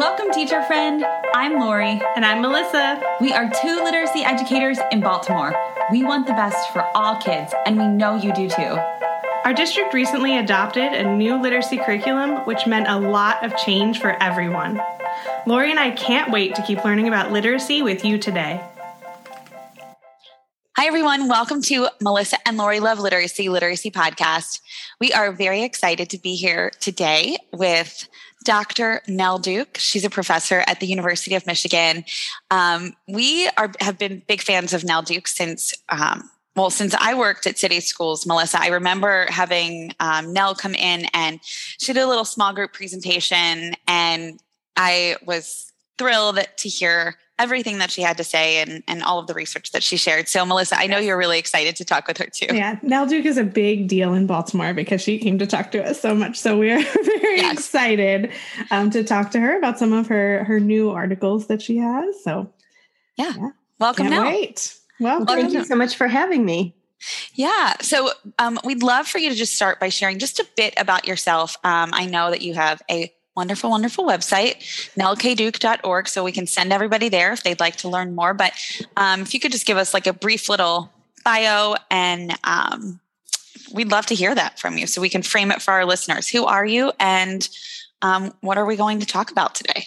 Welcome, teacher friend. I'm Lori. And I'm Melissa. We are two literacy educators in Baltimore. We want the best for all kids, and we know you do too. Our district recently adopted a new literacy curriculum, which meant a lot of change for everyone. Lori and I can't wait to keep learning about literacy with you today. Hi, everyone. Welcome to Melissa and Lori Love Literacy Literacy Podcast. We are very excited to be here today with Dr. Nell Duke. She's a professor at the University of Michigan. Um, we are have been big fans of Nell Duke since. Um, well, since I worked at city schools, Melissa, I remember having um, Nell come in and she did a little small group presentation, and I was thrilled to hear everything that she had to say and, and all of the research that she shared. So, Melissa, I know you're really excited to talk with her too. Yeah, Nell Duke is a big deal in Baltimore because she came to talk to us so much. So we are very yes. excited um, to talk to her about some of her her new articles that she has. So, yeah, yeah. welcome. Can't wait. Well, thank you so much for having me. Yeah. So um, we'd love for you to just start by sharing just a bit about yourself. Um, I know that you have a wonderful, wonderful website, nellkduke.org. So we can send everybody there if they'd like to learn more. But um, if you could just give us like a brief little bio and um, we'd love to hear that from you so we can frame it for our listeners. Who are you and um, what are we going to talk about today?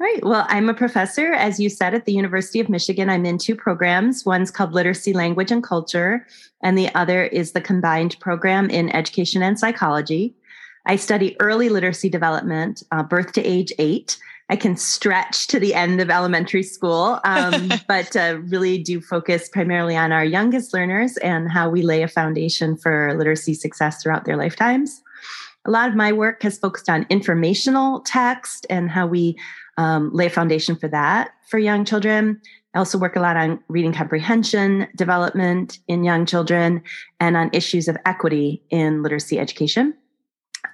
Right. Well, I'm a professor, as you said, at the University of Michigan. I'm in two programs. One's called Literacy, Language, and Culture, and the other is the combined program in Education and Psychology. I study early literacy development, uh, birth to age eight. I can stretch to the end of elementary school, um, but uh, really do focus primarily on our youngest learners and how we lay a foundation for literacy success throughout their lifetimes. A lot of my work has focused on informational text and how we um, lay a foundation for that for young children. I also work a lot on reading comprehension development in young children and on issues of equity in literacy education.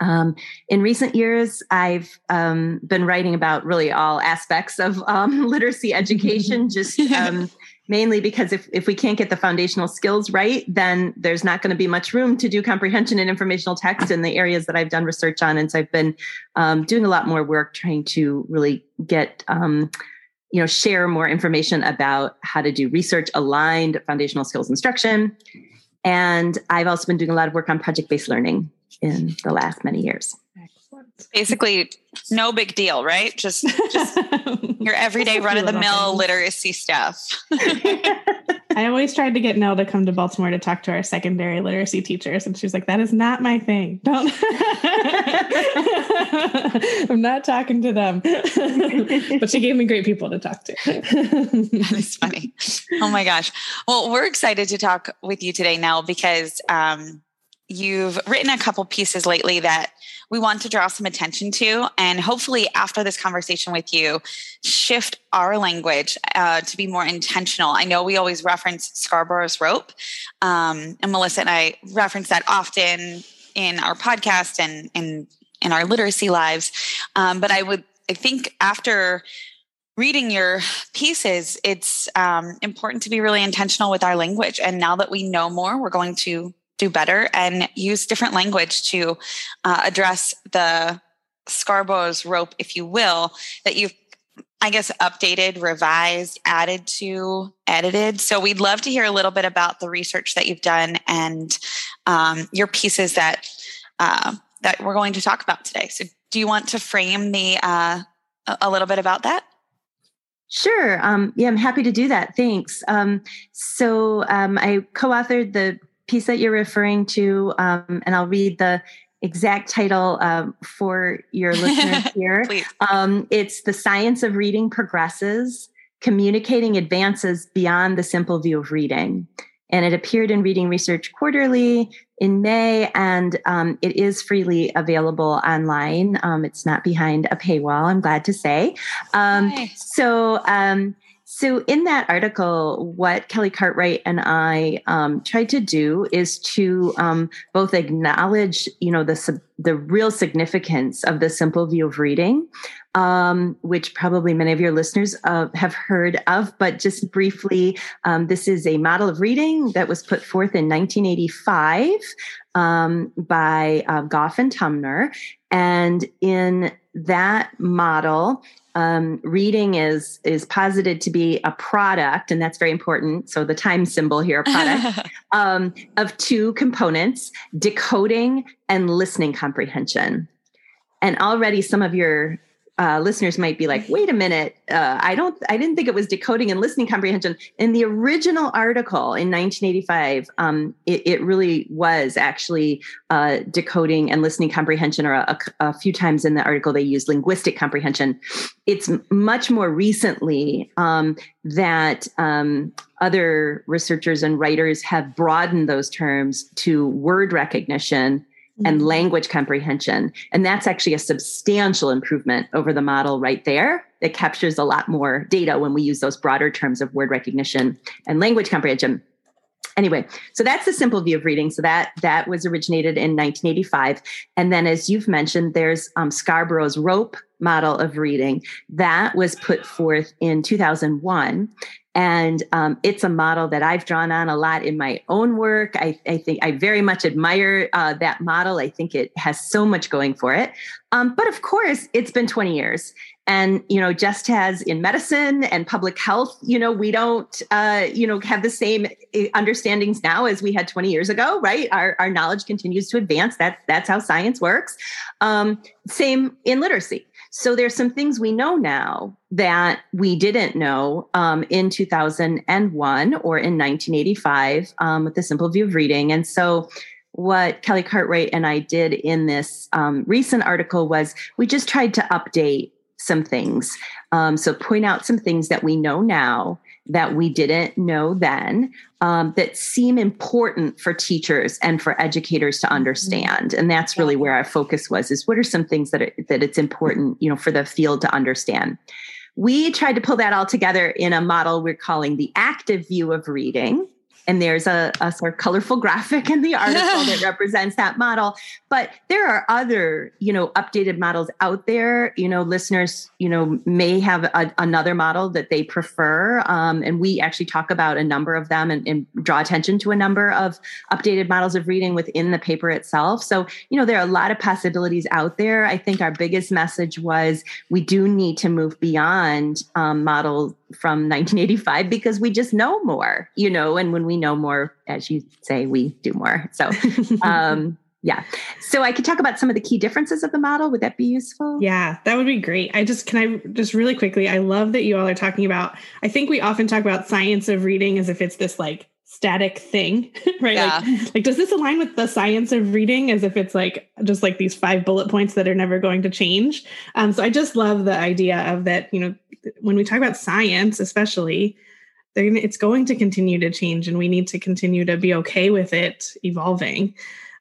Um, in recent years, I've um, been writing about really all aspects of um, literacy education, just um, mainly because if, if we can't get the foundational skills right, then there's not going to be much room to do comprehension and informational text in the areas that I've done research on. And so I've been um, doing a lot more work trying to really get um, you know share more information about how to do research aligned foundational skills instruction. And i've also been doing a lot of work on project based learning in the last many years. Excellent. Basically, no big deal, right? Just, just your everyday run of the mill literacy stuff. I always tried to get Nell to come to Baltimore to talk to our secondary literacy teachers, and she's like, "That is not my thing. Don't. I'm not talking to them." but she gave me great people to talk to. that is funny. Oh my gosh! Well, we're excited to talk with you today, Nell, because um, you've written a couple pieces lately that we want to draw some attention to and hopefully after this conversation with you shift our language uh, to be more intentional. I know we always reference scarborough's rope um, and melissa and i reference that often in our podcast and in in our literacy lives. Um, but i would i think after reading your pieces it's um, important to be really intentional with our language. And now that we know more we're going to do better and use different language to uh, address the Scarborough's rope, if you will, that you've, I guess, updated, revised, added to, edited. So we'd love to hear a little bit about the research that you've done and um, your pieces that uh, that we're going to talk about today. So do you want to frame the uh, a little bit about that? Sure. Um, yeah, I'm happy to do that. Thanks. Um, so um, I co-authored the piece that you're referring to, um, and I'll read the exact title um, for your listeners here. um, it's The Science of Reading Progresses Communicating Advances Beyond the Simple View of Reading. And it appeared in Reading Research Quarterly in May, and um, it is freely available online. Um, it's not behind a paywall, I'm glad to say. Um, so, um, so, in that article, what Kelly Cartwright and I um, tried to do is to um, both acknowledge, you know, the the real significance of the simple view of reading, um, which probably many of your listeners uh, have heard of. But just briefly, um, this is a model of reading that was put forth in 1985 um, by uh, Gough and Tunmer. And in that model, um, reading is is posited to be a product, and that's very important. So the time symbol here, product um, of two components: decoding and listening comprehension. And already, some of your uh, listeners might be like, wait a minute, uh, I don't, I didn't think it was decoding and listening comprehension. In the original article in 1985, um, it, it, really was actually uh, decoding and listening comprehension, or a, a, few times in the article they used linguistic comprehension. It's much more recently um, that um, other researchers and writers have broadened those terms to word recognition and mm-hmm. language comprehension. And that's actually a substantial improvement over the model right there. It captures a lot more data when we use those broader terms of word recognition and language comprehension. Anyway, so that's the simple view of reading. So that that was originated in 1985, and then as you've mentioned, there's um, Scarborough's rope model of reading that was put forth in 2001, and um, it's a model that I've drawn on a lot in my own work. I, I think I very much admire uh, that model. I think it has so much going for it. Um, but of course, it's been 20 years. And, you know, just as in medicine and public health, you know, we don't, uh, you know, have the same eh, understandings now as we had 20 years ago, right? Our, our knowledge continues to advance. That's, that's how science works. Um, same in literacy so there's some things we know now that we didn't know um, in 2001 or in 1985 um, with the simple view of reading. And so what Kelly Cartwright and I did in this um, recent article was we just tried to update some things. Um, so point out some things that we know now that we didn't know then um, that seem important for teachers and for educators to mm-hmm. understand. And that's really where our focus was is what are some things that, it, that it's important you know for the field to understand. We tried to pull that all together in a model we're calling the active view of reading and there's a, a sort of colorful graphic in the article that represents that model. But there are other you know updated models out there. You know listeners you know may have a, another model that they prefer um, and we actually talk about a number of them and, and, draw attention to a number of updated models of reading within the paper itself. So you know there are a lot of possibilities out there. I think our biggest message was we do need to move beyond um, model from 1985 because we just know more you know and when we know more as you say we do more so um yeah. So I could talk about some of the key differences of the model. Would that be useful? Yeah, that would be great. I just can I just really quickly, I love that you all are talking about I think we often talk about science of reading as if it's this like static thing, right? Yeah. Like, like does this align with the science of reading as if it's like just like these five bullet points that are never going to change? Um, so I just love the idea of that, you know, when we talk about science, especially, it's going to continue to change and we need to continue to be okay with it evolving.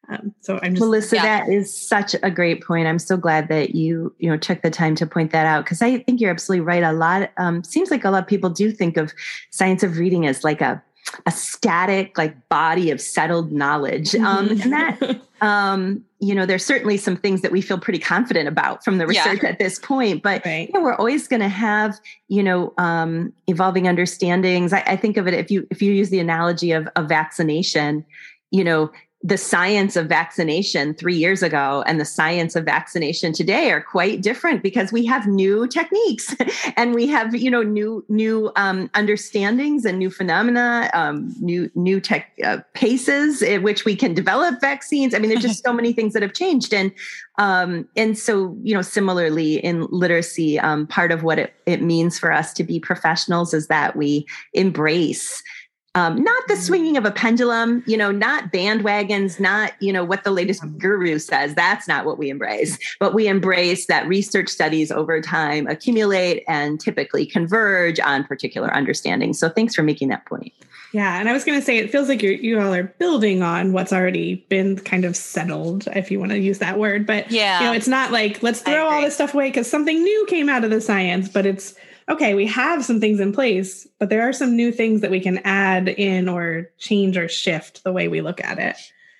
Um, so I'm just Melissa, yeah. that is such a great point. I'm so glad that you you know took the time to point that out because I think you're absolutely right. A lot um, seems like a lot of people do think of science of reading as like a a static like body of settled knowledge um, and that um, you know there's certainly some things that we feel pretty confident about from the research yeah. at this point but right. you know, we're always going to have you know um, evolving understandings I, I, think of it if you if you use the analogy of a vaccination you know the science of vaccination three years ago and the science of vaccination today are quite different because we have new techniques and we have you know new new um, understandings and new phenomena um, new new tech uh, paces at which we can develop vaccines. I mean there's just so many things that have changed and um, and so you know similarly in literacy um, part of what it, it means for us to be professionals is that we embrace um, not the mm-hmm. swinging of a pendulum, you know, not bandwagons, not, you know, what the latest guru says. That's not what we embrace. But we embrace that research studies over time accumulate and typically converge on particular understandings. So thanks for making that point. Yeah, and I was going to say it feels like you you all are building on what's already been kind of settled, if you want to use that word. But yeah, you know, it's not like let's throw all this stuff away because something new came out of the science. But it's okay, we have some things in place, but there are some new things that we can add in or change or shift the way we look at it.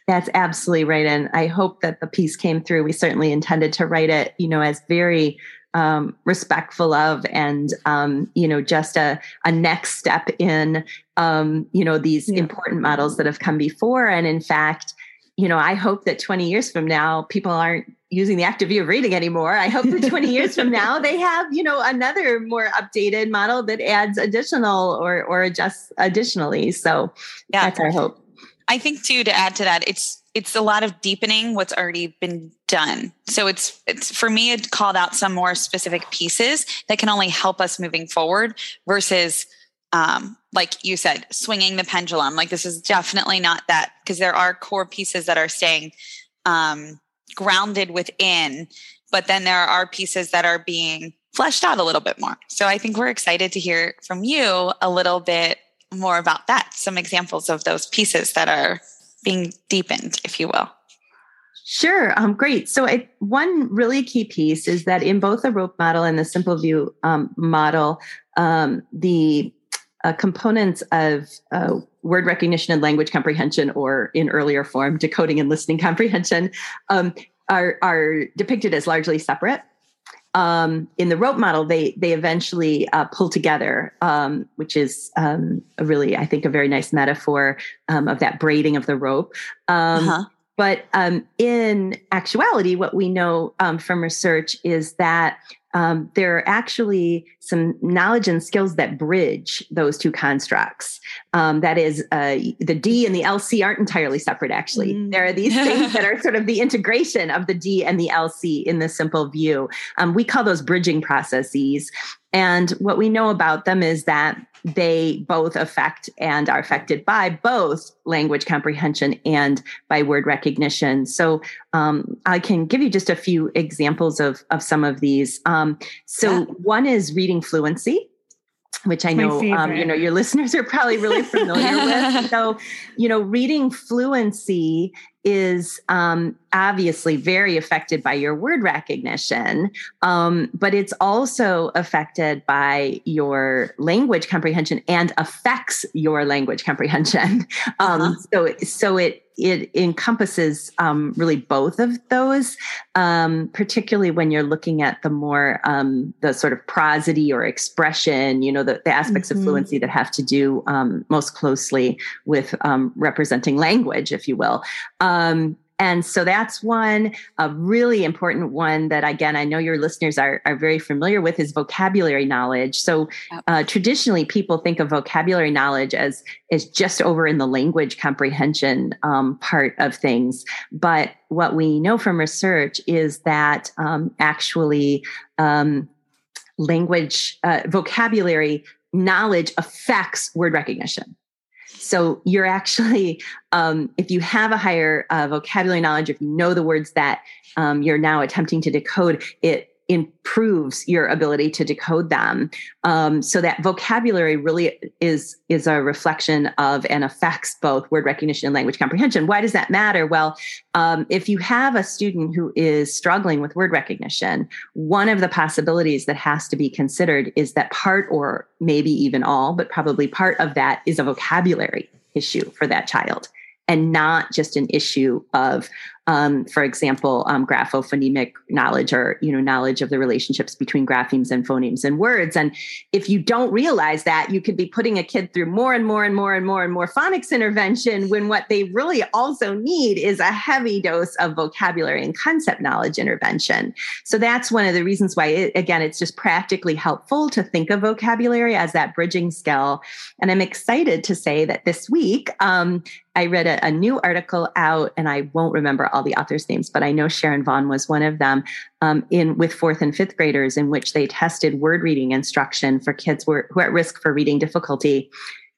That's absolutely right. And I hope that the piece came through. We certainly intended to write it, you know, as very um, respectful of and um, you know just a, a next step in um, you know these yeah. important models that have come before and in fact you know i hope that 20 years from now people aren't using the active view of reading anymore i hope that 20 years from now they have you know another more updated model that adds additional or or adjusts additionally so yeah that's our hope i think too to add to that it's it's a lot of deepening what's already been done. So it's it's for me it called out some more specific pieces that can only help us moving forward versus um, like you said, swinging the pendulum. Like this is definitely not that because there are core pieces that are staying um, grounded within, but then there are pieces that are being fleshed out a little bit more. So I think we're excited to hear from you a little bit more about that. Some examples of those pieces that are being deepened, if you will. Sure. Um, great. So, one really key piece is that in both the rope model and the simple view um, model, um, the uh, components of uh, word recognition and language comprehension, or in earlier form, decoding and listening comprehension, um, are, are depicted as largely separate. Um, in the rope model, they they eventually uh, pull together, um, which is um, a really, I think, a very nice metaphor um, of that braiding of the rope. Um, uh-huh. But um, in actuality, what we know um, from research is that um, there are actually some knowledge and skills that bridge those two constructs. Um, that is, uh, the D and the LC aren't entirely separate, actually. Mm. There are these things that are sort of the integration of the D and the LC in the simple view. Um, we call those bridging processes. And what we know about them is that they both affect and are affected by both language comprehension and by word recognition. So um, I can give you just a few examples of, of some of these. Um, so yeah. one is reading fluency which I know um, you know your listeners are probably really familiar with. So, you know, reading fluency is um, obviously very affected by your word recognition, um, but it's also affected by your language comprehension and affects your language comprehension. Um, uh-huh. So, so it it encompasses um, really both of those, um, particularly when you're looking at the more um, the sort of prosody or expression, you know, the, the aspects mm-hmm. of fluency that have to do um, most closely with um, representing language, if you will. Um, and so that's one a really important one that again i know your listeners are, are very familiar with is vocabulary knowledge. So uh, traditionally people think of vocabulary knowledge as is just over in the language comprehension um, part of things. But what we know from research is that um, actually um, language uh, vocabulary knowledge affects word recognition so you're actually, um, if you have a higher uh, vocabulary knowledge, if you know the words that um, you're now attempting to decode, it improves your ability to decode them. Um, so that vocabulary really is is a reflection of and affects both word recognition and language comprehension. Why does that matter? Well, um, if you have a student who is struggling with word recognition, one of the possibilities that has to be considered is that part, or maybe even all, but probably part of that is a vocabulary issue for that child and not just an issue of um, for example, um, graphophonemic knowledge or you know knowledge of the relationships between graphemes and phonemes and words. And if you don't realize that, you could be putting a kid through more and more and more and more and more phonics intervention when what they really also need is a heavy dose of vocabulary and concept knowledge intervention. So that's one of the reasons why, it, again, it's just practically helpful to think of vocabulary as that bridging skill. And I'm excited to say that this week um, I read a, a, new article out, and I won't remember all the authors' names, but I know Sharon Vaughn was one of them um, in with fourth and fifth graders, in which they tested word reading instruction for kids who are, who are at risk for reading difficulty.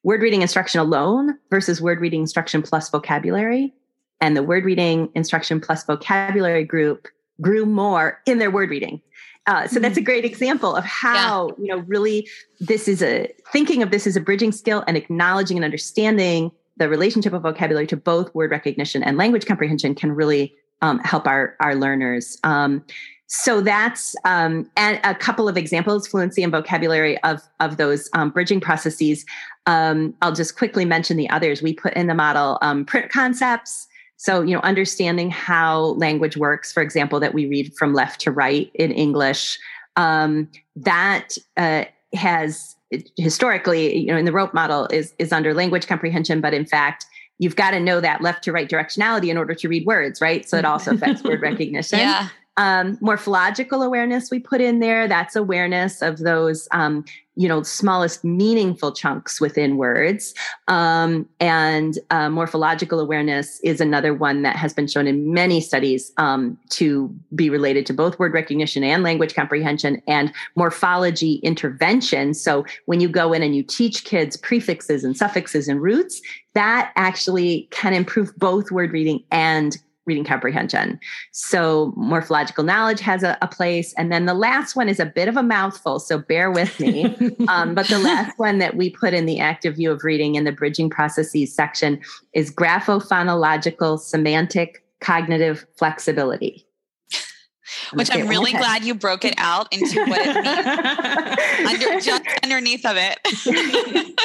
Word reading instruction alone versus word reading instruction plus vocabulary, and the word reading instruction plus vocabulary group grew more in their word reading. Uh, so that's a mm-hmm. great example of how yeah. you know really this is a thinking of this as a bridging skill and acknowledging and understanding the relationship of vocabulary to both word recognition and language comprehension can really um, help our our learners. Um, so that's um, and a couple of examples, fluency and vocabulary of of those um, bridging processes. Um, I'll just quickly mention the others. We put in the model um, print concepts. So you know, understanding how language works. For example, that we read from left to right in English. that uh, has historically, you know, in the rope model is is under language comprehension, but in fact, you've got to know that left to right directionality in order to read words, right? So it also affects word recognition. Yeah. Um, morphological awareness we put in there. That's awareness of those, um, you know, smallest meaningful chunks within words. Um, and uh, morphological awareness is another one that has been shown in many studies um, to be related to both word recognition and language comprehension and morphology intervention. So when you go in and you teach kids prefixes and suffixes and roots, that actually can improve both word reading and reading comprehension. So morphological knowledge has a, a, place. And then the last one is a bit of a mouthful, so bear with me. um, but the last one that we put in the active view of reading in the bridging processes section is graphophonological semantic cognitive flexibility. Which I'm really glad you broke it out into what it means under, just underneath of it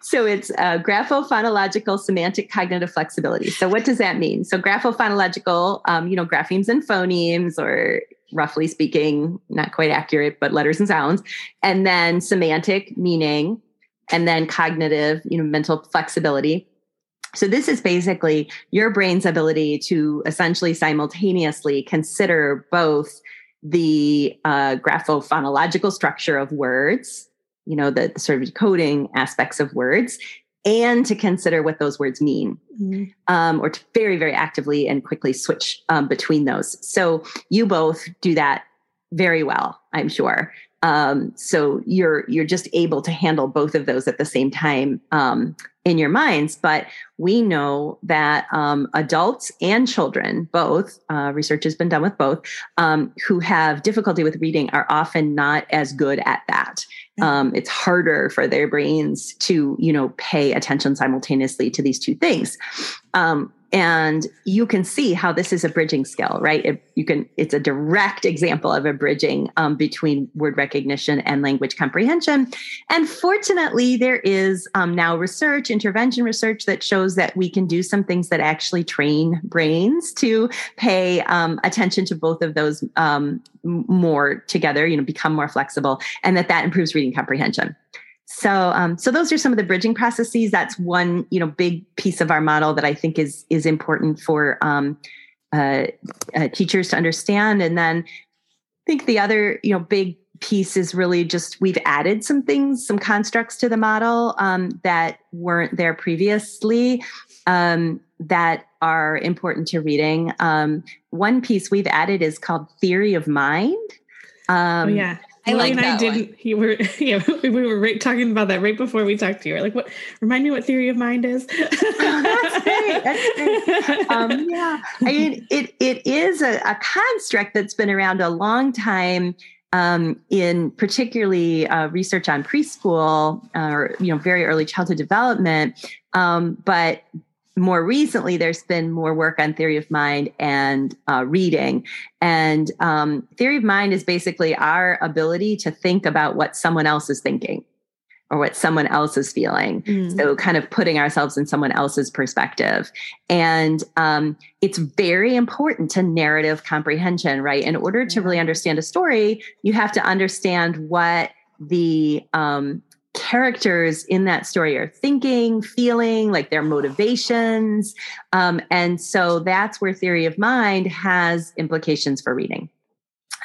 so it's uh, graphophonological semantic cognitive flexibility. So what does that mean? So graphophonological, um, you know, graphemes and phonemes, or roughly speaking, not quite accurate, but letters and sounds, and then semantic meaning, and then cognitive, you know, mental flexibility. So this is basically your brain's ability to essentially simultaneously consider both the uh, graphophonological structure of words you know, the, the sort of decoding aspects of words and to consider what those words mean mm-hmm. um, or to very very actively and quickly switch um, between those so you both do that very well i'm sure um, so you're you're just able to handle both of those at the same time um, in your minds. But we know that um, adults and children, both uh, research has been done with both, um, who have difficulty with reading are often not as good at that. Mm-hmm. Um, it's harder for their brains to you know pay attention simultaneously to these two things. And you can see how this is a bridging skill right? It, you can it's a direct example of a bridging um, between word recognition and language comprehension. And fortunately there is um, now research intervention research that shows that we can do some things that actually train brains to pay um, attention to both of those um, more together you know become more flexible and that that improves reading comprehension so, um, so those are some of the bridging processes. That's one, you know, big piece of our model that I think is is important for um, uh, uh, teachers to understand. And then I think the other, you know, big piece is really just we've added some things, some constructs to the model um, that weren't there previously um, that are important to reading. Um, one piece we've added is called theory of mind. oh um, yeah. I like and I didn't. One. Were, yeah, we were right, talking about that right before we talked to you. We're like, what? Remind me what theory of mind is. oh, that's great. That's great. Um, yeah, I mean, it it is a, a, construct that's been around a long time. Um, in particularly uh, research on preschool uh, or you know very early childhood development, um, but more recently, there's been more work on theory of mind and uh, reading. And um, theory of mind is basically our ability to think about what someone else is thinking or what someone else is feeling. Mm. So, kind of putting ourselves in someone else's perspective. And um, it's very important to narrative comprehension, right? In order to really understand a story, you have to understand what the um, characters in that story are thinking, feeling, like their motivations. Um, and so that's where theory of mind has implications for reading.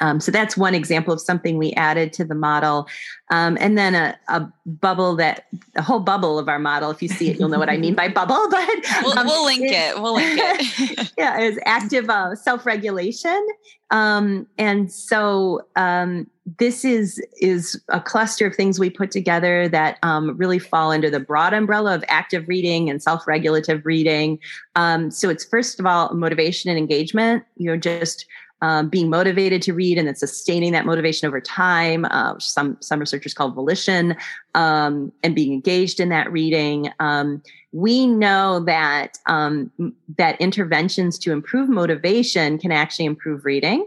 Um, so that's one example of something we added to the model. Um, and then a, a, bubble that a whole bubble of our model, if you see it, you'll know what I mean by bubble, but we'll, um, we'll link it. We'll link it. yeah, is active uh, self regulation. Um, and so um, this is is a cluster of things we put together that um, really fall under the broad umbrella of active reading and self-regulative reading. Um, so it's first of all motivation and engagement. You know, just um, being motivated to read and then sustaining that motivation over time. Uh, some some researchers call volition, um, and being engaged in that reading. Um, we know that um, that interventions to improve motivation can actually improve reading.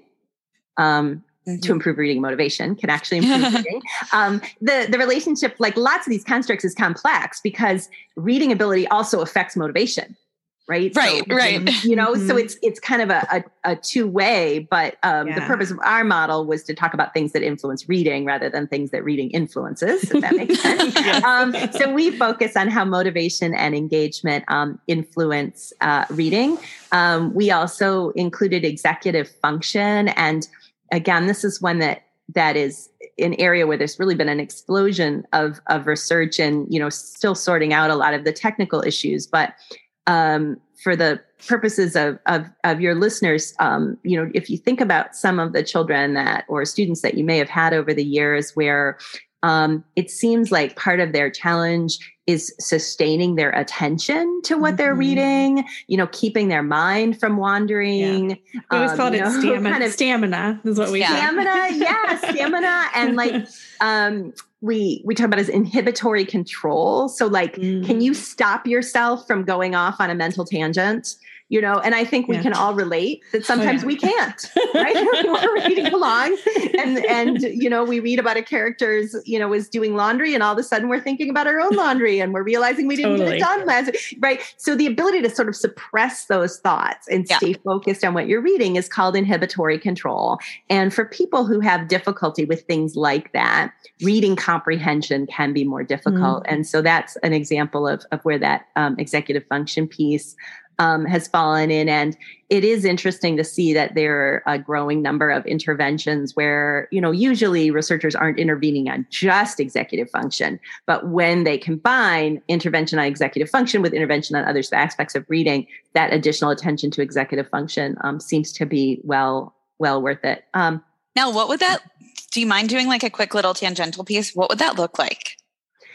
Um, mm-hmm. To improve reading motivation can actually improve reading. Um, the the relationship, like lots of these constructs, is complex because reading ability also affects motivation right right so, right you know mm-hmm. so it's it's kind of a, a, a two way but um, yeah. the purpose of our model was to talk about things that influence reading rather than things that reading influences if that makes sense yes. um, so we focus on how motivation and engagement um, influence uh, reading um, we also included executive function and again this is one that that is an area where there's really been an explosion of of research and you know still sorting out a lot of the technical issues but um, for the purposes of of, of your listeners um, you know if you think about some of the children that or students that you may have had over the years where um, it seems like part of their challenge is sustaining their attention to what mm-hmm. they're reading, you know, keeping their mind from wandering. Yeah. We always um, called it know, stamina. Kind of, stamina is what we stamina, yeah, stamina, and like um, we we talk about as inhibitory control. So, like, mm. can you stop yourself from going off on a mental tangent? You know and i think we yeah. can all relate that sometimes oh, yeah. we can't right we're reading along and and you know we read about a character's you know is doing laundry and all of a sudden we're thinking about our own laundry and we're realizing we didn't totally. get it done last right so the ability to sort of suppress those thoughts and yeah. stay focused on what you're reading is called inhibitory control and for people who have difficulty with things like that reading comprehension can be more difficult mm. and so that's an example of, of where that um, executive function piece um, has fallen in. And it is interesting to see that there are a growing number of interventions where, you know, usually researchers aren't intervening on just executive function, but when they combine intervention on executive function with intervention on other aspects of reading, that additional attention to executive function um, seems to be well well worth it. Um, now, what would that? Do you mind doing like a quick little tangential piece? What would that look like?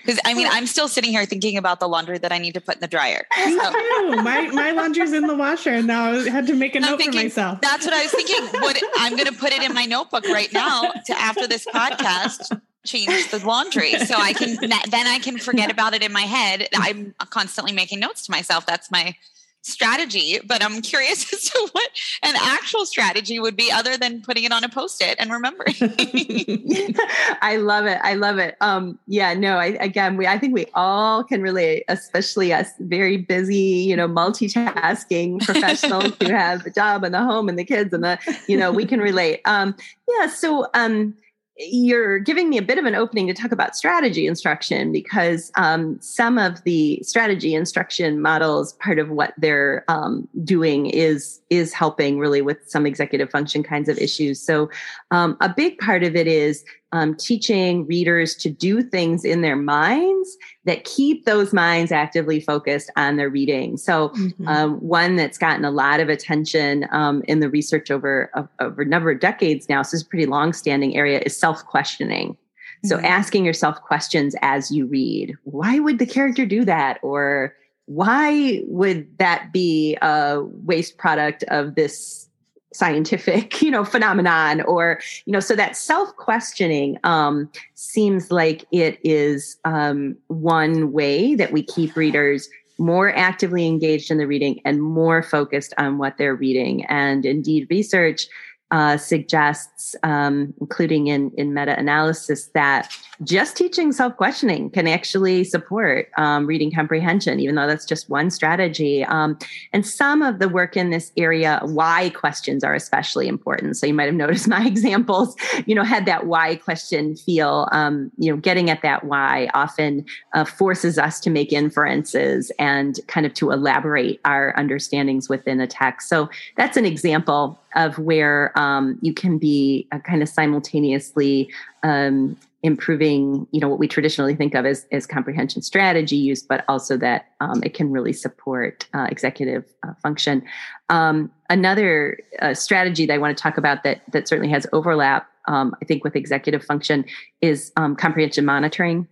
Because I mean, I'm still sitting here thinking about the laundry that I need to put in the dryer. Me so. too. My my laundry's in the washer, and now I had to make a note thinking, for myself. That's what I was thinking. What I'm going to put it in my notebook right now to after this podcast change the laundry so I can then I can forget about it in my head. I'm constantly making notes to myself. That's my strategy, but I'm curious as to what an actual strategy would be other than putting it on a post-it and remembering. I love it. I love it. Um, yeah, no, I, again, we, I think we all can relate, especially us very busy, you know, multitasking professionals who have a job and the home and the kids and the, you know, we can relate. Um, yeah. So, um, you're giving me a bit of an opening to talk about strategy instruction because um, some of the strategy instruction models part of what they're um, doing is is helping really with some executive function kinds of issues. So um, a big part of it is um, teaching readers to do things in their minds that keep those minds actively focused on their reading. So, mm-hmm. um, one that's gotten a lot of attention um, in the research over, over a number of decades now, so this is a pretty long-standing area, is self-questioning. So, mm-hmm. asking yourself questions as you read. Why would the character do that? Or why would that be a waste product of this scientific you know phenomenon or you know so that self questioning um, seems like it is um, one way that we keep readers more actively engaged in the reading and more focused on what they're reading. And indeed research uh, suggests, um, including in, in meta analysis, that just teaching self questioning can actually support um, reading comprehension, even though that's just one strategy. Um, and some of the work in this area, why questions are especially important. So you might have noticed my examples, you know, had that why question feel, um, you know, getting at that why often uh, forces us to make inferences and kind of to elaborate our understandings within a text. So that's an example of where um, you can be uh, kind of simultaneously um, improving you know what we traditionally think of as, as comprehension strategy use but also that um, it can really support uh, executive uh, function. Um, another uh, strategy that i want to talk about that that certainly has overlap um, i think with executive function is um, comprehension monitoring.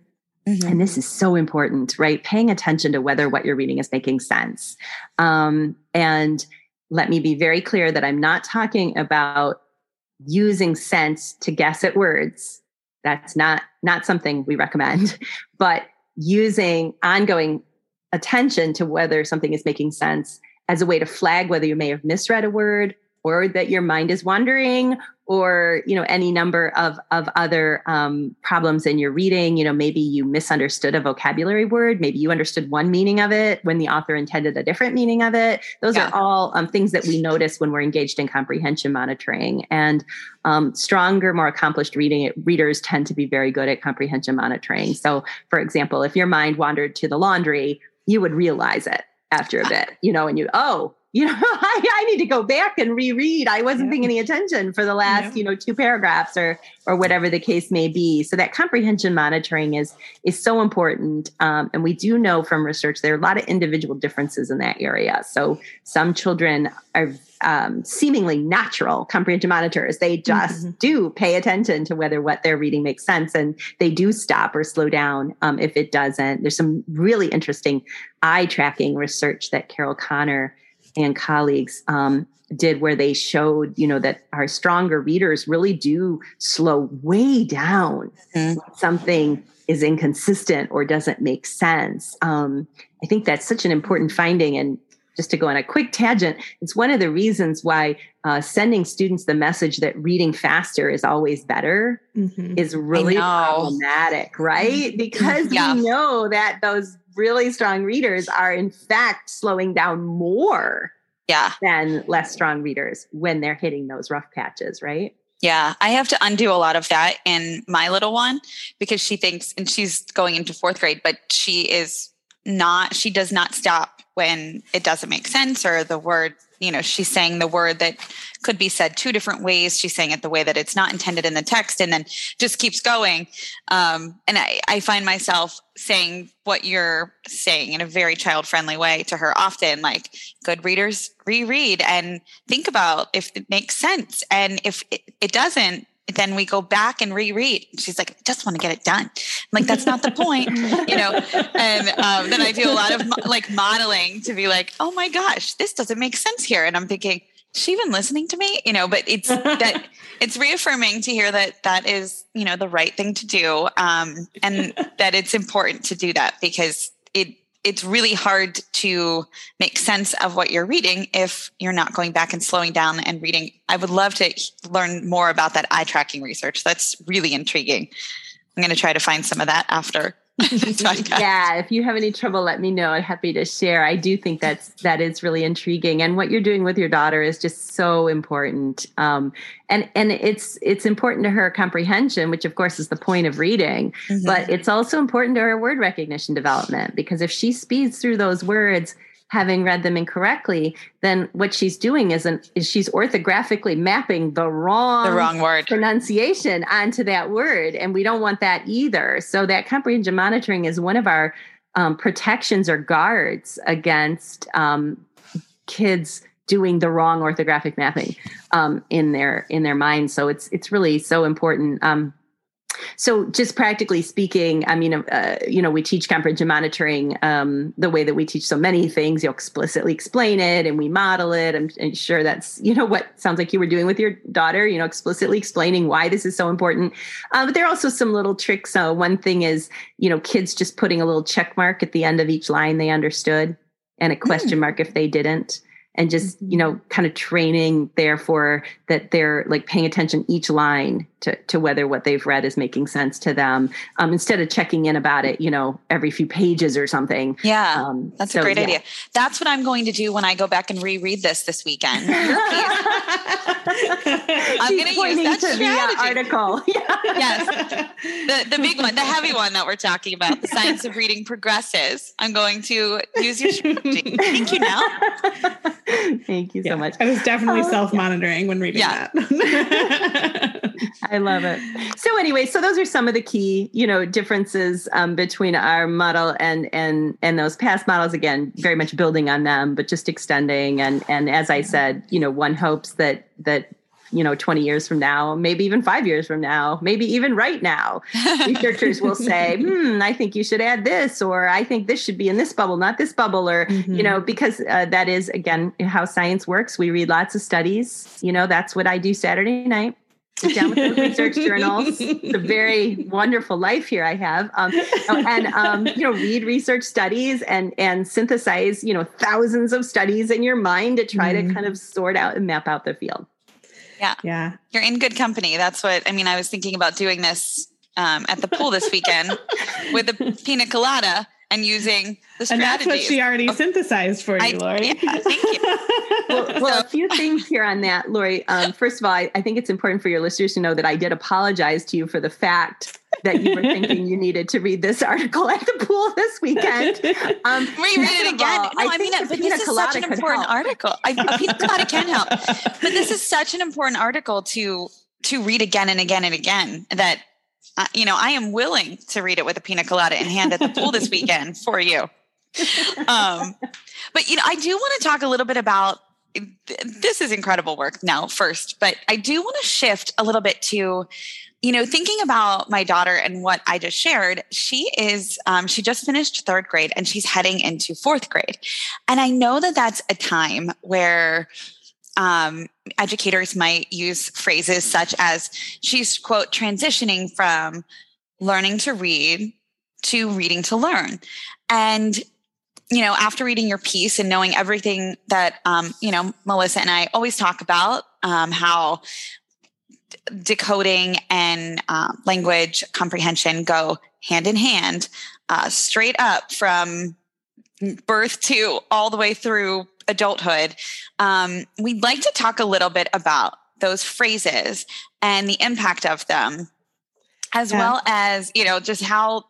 Mm-hmm. and this is so important right? Paying attention to whether what you're reading is making sense. Um, and let me be very clear that I'm not talking about using sense to guess at words. That's not not something we recommend, but using ongoing attention to whether something is making sense as a way to flag whether you may have misread a word or that your mind is wandering or you know any number of of other um, problems in your reading. You know maybe you misunderstood a vocabulary word. Maybe you understood one meaning of it when the author intended a different meaning of it. Those yeah. are all um, things that we notice when we're engaged in comprehension monitoring. And um, stronger more accomplished reading readers tend to be very good at comprehension monitoring. So for example if your mind wandered to the laundry you would realize it after a bit you know and you oh you know, I, I, need to go back and reread. I wasn't yeah. paying any attention for the last, yeah. you know, two paragraphs or or whatever the case may be. So that comprehension monitoring is is so important. Um, and we do know from research there are a lot of individual differences in that area. So some children are um, seemingly natural comprehension monitors. They just mm-hmm. do pay attention to whether what they're reading makes sense and they do stop or slow down um, if it doesn't. There's some really interesting eye tracking research that Carol Connor and colleagues um, did where they showed you know that our stronger readers really do slow way down mm-hmm. something is inconsistent or doesn't make sense um, i think that's such an important finding and just to go on a quick tangent it's one of the reasons why uh, sending students the message that reading faster is always better mm-hmm. is really problematic right mm-hmm. because yeah. we know that those really strong readers are in fact slowing down more yeah. than less strong readers when they're hitting those rough patches right? Yeah i have to undo a lot of that in my little one because she thinks and she's going into fourth grade but she is not she does not stop when it doesn't make sense or the word you know she's saying the word that could be said two different ways. She's saying it the way that it's not intended in the text and then just keeps going. Um, and I, I find myself saying what you're saying in a very child friendly way to her often like good readers reread and think about if it makes sense and if it, it doesn't then we go back and reread. She's like, I just want to get it done. I'm like, that's not the point, you know? And um, then I do a lot of like modeling to be like, oh my gosh, this doesn't make sense here. And I'm thinking, she even listening to me? You know, but it's that it's reaffirming to hear that that is, you know, the right thing to do. Um, and that it's important to do that because it it's really hard to make sense of what you're reading if you're not going back and slowing down and reading. I would love to learn more about that eye tracking research. That's really intriguing. I'm going to try to find some of that after. yeah, if you have any trouble, let me know. I'm happy to share. I do think that's that is really intriguing, and what you're doing with your daughter is just so important. Um, and and it's it's important to her comprehension, which of course is the point of reading. Mm-hmm. But it's also important to her word recognition development because if she speeds through those words having read them incorrectly, then what she's doing is, an, is she's orthographically mapping the wrong, the wrong word pronunciation onto that word. And we don't want that either. So that comprehension monitoring is one of our um, protections or guards against um, kids doing the wrong orthographic mapping um, in their in their minds. So it's it's really so important. Um, so, just practically speaking, I mean, uh, you know, we teach comprehension monitoring um, the way that we teach so many things. You explicitly explain it and we model it. I'm, I'm, sure that's, you know, what sounds like you were doing with your daughter, you know, explicitly explaining why this is so important. Uh, but there are also some little tricks. Uh, one thing is, you know, kids just putting a little check mark at the end of each line they understood and a question mm. mark if they didn't and just you know kind of training therefore that they're like paying attention each line to, to whether what they've read is making sense to them um, instead of checking in about it you know every few pages or something yeah um, that's so, a great yeah. idea that's what i'm going to do when i go back and reread this this weekend i'm going to use that to strategy. the article yes the, the big one the heavy one that we're talking about the science of reading progresses i'm going to use your strategy thank you now Thank you so much. I was definitely oh, self monitoring yeah. when reading yeah. that. I love it. So anyway, so those are some of the key, you know, differences um, between our model and and and those past models. Again, very much building on them, but just extending. And and as I said, you know, one hopes that that you know 20 years from now maybe even five years from now maybe even right now researchers will say hmm i think you should add this or i think this should be in this bubble not this bubble or mm-hmm. you know because uh, that is again how science works we read lots of studies you know that's what i do saturday night down with those research journals. It's a very wonderful life here I have, um, and um, you know, read research studies and and synthesize you know thousands of studies in your mind to try mm. to kind of sort out and map out the field. Yeah, yeah, you're in good company. That's what I mean. I was thinking about doing this um, at the pool this weekend with the pina colada and using the strategies. And that's what she already synthesized for you, I, Lori. Yeah, thank you. well, well, a few things here on that, Lori. Um, first of all, I, I, think it's important for your listeners to know that I did apologize to you for the fact that you were thinking you needed to read this article at the pool this weekend. Um, Reread it again. All, no, I, I mean, but this is such an important help. article. I, a pina colada can help, but this is such an important article to to read again and again and again that you know, I am willing to read it with a pina colada in hand at the pool this weekend for you. Um, but you know, I do want to talk a little bit about this is incredible work now first, but I do want to shift a little bit to, you know, thinking about my daughter and what I just shared. She is, um, she just finished third grade and she's heading into fourth grade. And I know that that's a time where um, educators might use phrases such as she's quote transitioning from learning to read to reading to learn. And you know after reading your piece and knowing everything that um, you know melissa and i always talk about um, how decoding and uh, language comprehension go hand in hand uh, straight up from birth to all the way through adulthood, um, we'd like to talk a little bit about those phrases and the impact of them, as yeah. well as, you know, just how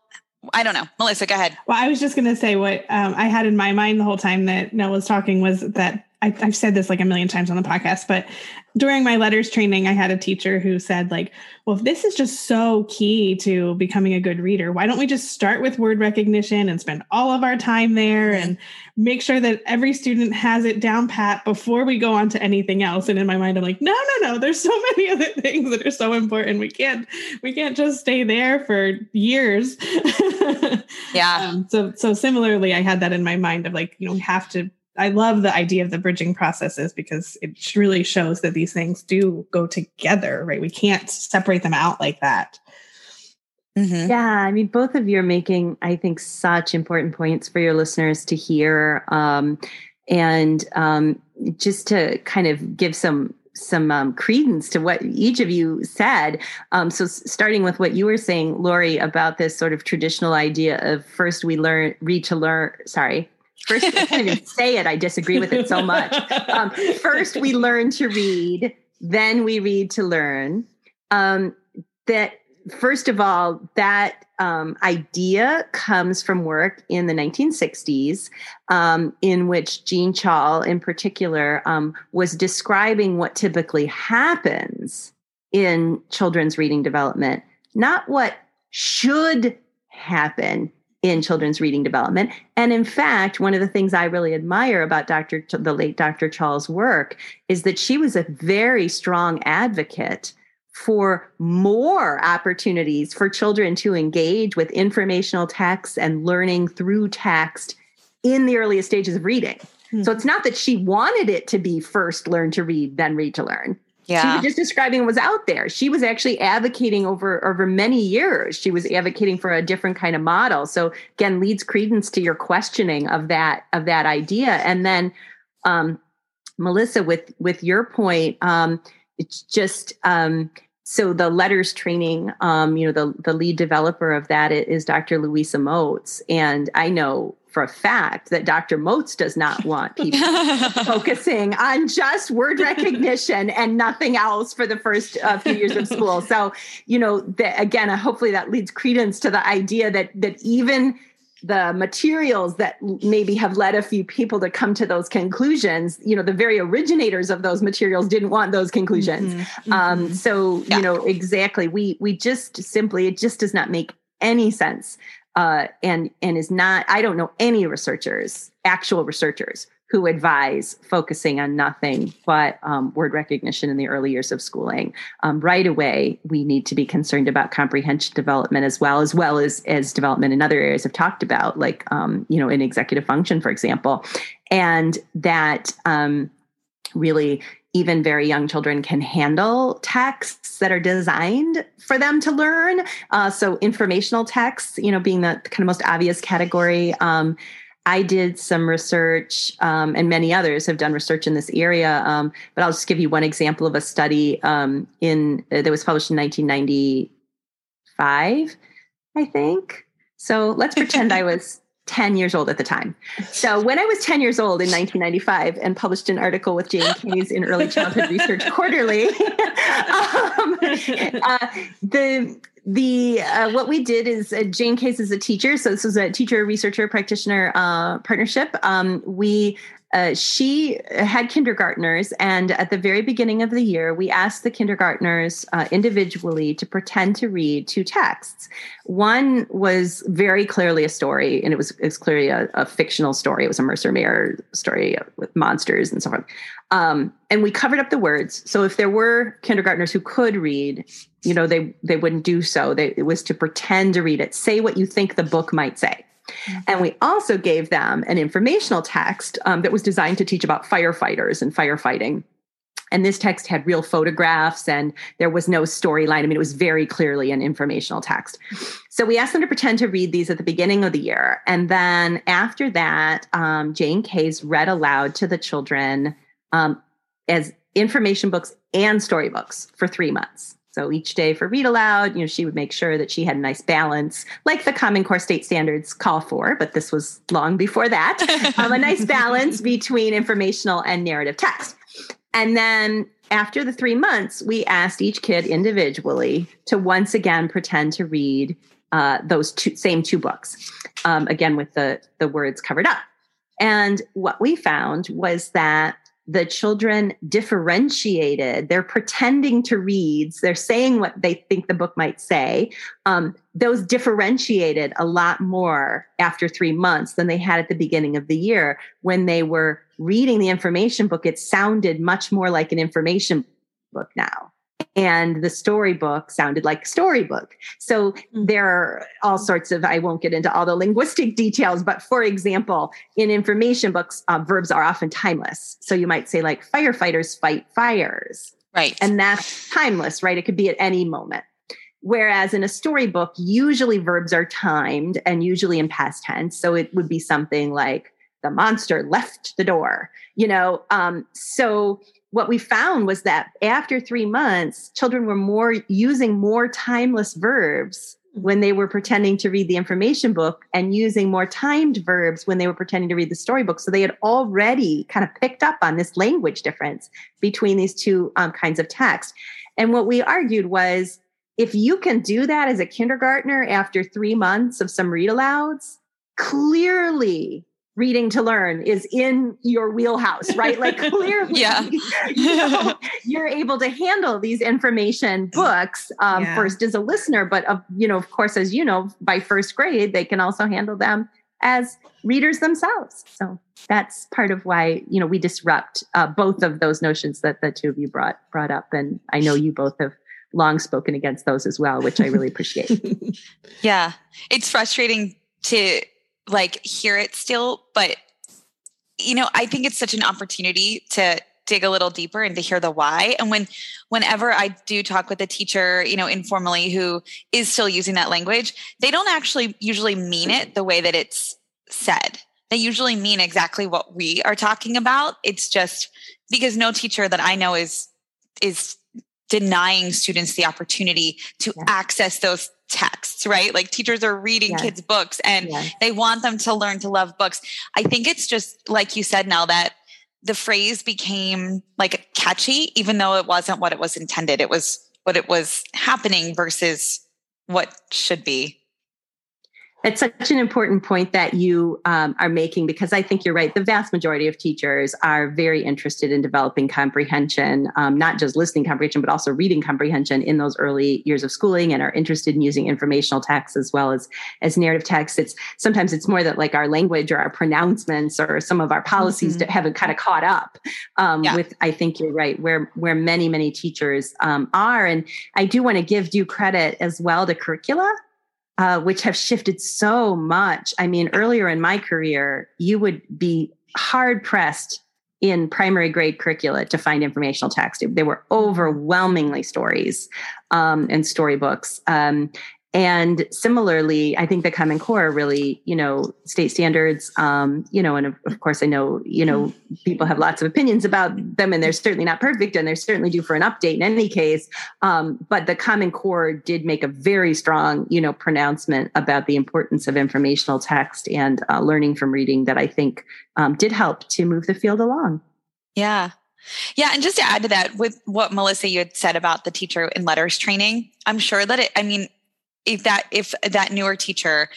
I don't know. Melissa, go ahead. Well, I was just going to say what um, I had in my mind the whole time that Nell was talking was that I, have said this like a million times on the podcast, but during my LETRS training, I had a teacher who said, like, well, if this is just so key to becoming a good reader, why don't we just start with word recognition and spend all of our time there and make sure that every student has it down pat before we go on to anything else? And in my mind, I'm like, no, no, no, there's so many other things that are so important. We can't, we can't just stay there for years. yeah. Um, so, so similarly, I had that in my mind of like, you know, we have to I love the idea of the bridging processes because it really shows that these things do go together, right? We can't separate them out like that. Mm-hmm. Yeah, I mean, both of you are making, I think, such important points for your listeners to hear, um, and um, just to kind of give some some um, credence to what each of you said. Um, so, starting with what you were saying, Lori, about this sort of traditional idea of first we learn, read to learn. Sorry, First, I can't even say it. I disagree with it so much. Um, first, we learn to read, then we read to learn. Um, that first of all, that um, idea comes from work in the 1960s, um, in which Jean Chall, in particular, um, was describing what typically happens in children's reading development, not what should happen in children's reading development. And in fact, one of the things I really admire about Dr. the late Dr. Chall's work is that she was a very strong advocate for more opportunities for children to engage with informational texts and learning through text in the earliest stages of reading. Mm-hmm. So it's not that she wanted it to be first learn to read, then read to learn. Yeah. She was just describing what was out there. She was actually advocating over over many years. She was advocating for a different kind of model. So again, leads credence to your questioning of that of that idea. And then um, Melissa, with with your point, um, it's just um, so the LETRS training. Um, you know, the the lead developer of that is Dr. Louisa Moats, and I know for a fact that Dr. Moats does not want people focusing on just word recognition and nothing else for the first uh, few years of school. So, you know, the, again, uh, hopefully that leads credence to the idea that that even the materials that maybe have led a few people to come to those conclusions you know the very originators of those materials didn't want those conclusions mm-hmm. Um, mm-hmm. so yeah. you know exactly we we just simply it just does not make any sense uh, and and is not i don't know any researchers actual researchers who advise focusing on nothing but um, word recognition in the early years of schooling. Um, right away we need to be concerned about comprehension development as well as well as as development in other areas i've talked about like um, you know in executive function for example. And that um, really even very young children can handle texts that are designed for them to learn. Uh, so informational texts, you know, being the kind of most obvious category. Um, I did some research, um, and many others have done research in this area. Um, but I'll just give you one example of a study um, in uh, that was published in 1995, I think. So let's pretend I was 10 years old at the time. So when I was 10 years old in 1995 and published an article with Jane Kays in Early Childhood Research Quarterly, um, uh, the the uh, what we did is uh, Jane Kays is a teacher, so this was a teacher researcher practitioner uh, partnership. Um, we uh, she had kindergartners, and at the very beginning of the year, we asked the kindergartners uh, individually to pretend to read two texts. One was very clearly a story, and it was, it was clearly a, a, fictional story. It was a Mercer Mayer story with monsters and so on. Um, and we covered up the words. So if there were kindergartners who could read, you know, they they wouldn't do so. They, it was to pretend to read it. Say what you think the book might say. Mm-hmm. And we also gave them an informational text um, that was designed to teach about firefighters and firefighting. And this text had real photographs and there was no storyline. I mean, it was very clearly an informational text. So we asked them to pretend to read these at the beginning of the year. And then after that, um, Jane Kays read aloud to the children um, as information books and storybooks for three months. So each day for read aloud, you know, she would make sure that she had a nice balance, like the Common Core state standards call for, but this was long before that, um, a nice balance between informational and narrative text. And then after the three months, we asked each kid individually to once again pretend to read uh, those two, same two books, um, again with the the words covered up. And what we found was that the children differentiated. They're pretending to read. They're saying what they think the book might say. Um, those differentiated a lot more after three months than they had at the beginning of the year. When they were reading the information book it sounded much more like an information book now and the storybook sounded like storybook. So hmm. there are all sorts of, I won't get into all the linguistic details, but for example, in information books, uh, verbs are often timeless. So you might say, like, firefighters fight fires. Right. And that's timeless, right? It could be at any moment. Whereas in a storybook, usually verbs are timed and usually in past tense. So it would be something like, the monster left the door, you know? Um, so what we found was that after three months, children were more using more timeless verbs when they were pretending to read the information book and using more timed verbs when they were pretending to read the storybook. So they had already kind of picked up on this language difference between these two um, kinds of text. And what we argued was if you can do that as a kindergartner after three months of some read alouds, clearly reading to learn is in your wheelhouse, right? Like clearly, yeah. you know, you're able to handle these information books um, yeah. first as a listener, but uh, you know, of course, as you know, by first grade, they can also handle them as readers themselves. So that's part of why you know we disrupt uh, both of those notions that the two of you brought brought up, and I know you both have long spoken against those as well, which I really appreciate. yeah, it's frustrating to like hear it still, but you know, I think it's such an opportunity to dig a little deeper and to hear the why. And when whenever I do talk with a teacher, you know, informally who is still using that language, they don't actually usually mean it the way that it's said. They usually mean exactly what we are talking about. It's just because no teacher that I know is is denying students the opportunity to yeah. access those texts, right? Like teachers are reading yes. kids' books and yes. they want them to learn to love books. I think it's just like you said Nell that the phrase became like catchy, even though it wasn't what it was intended. It was what it was happening versus what should be. It's such an important point that you um, are making because I think you're right. The vast majority of teachers are very interested in developing comprehension, um, not just listening comprehension, but also reading comprehension in those early years of schooling, and are interested in using informational text as well as as narrative text. It's sometimes it's more that like our language or our pronouncements or some of our policies mm-hmm. haven't kind of caught up um, yeah. with. I think you're right where where many many teachers um, are, and I do want to give due credit as well to curricula uh, which have shifted so much. I mean, earlier in my career, you would be hard pressed in primary grade curricula to find informational text. They were overwhelmingly stories um, and storybooks. Um, and similarly, I think the Common Core really, you know, state standards, um, you know, and of, of, course, I know, you know, people have lots of opinions about them, and they're certainly not perfect, and they're certainly due for an update in any case. Um, but the Common Core did make a very strong, you know, pronouncement about the importance of informational text and uh, learning from reading that I think um, did help to move the field along. Yeah, yeah, and just to add to that, with what Melissa you had said about the teacher in LETRS training, I'm sure that it. I mean, if that if that newer teacher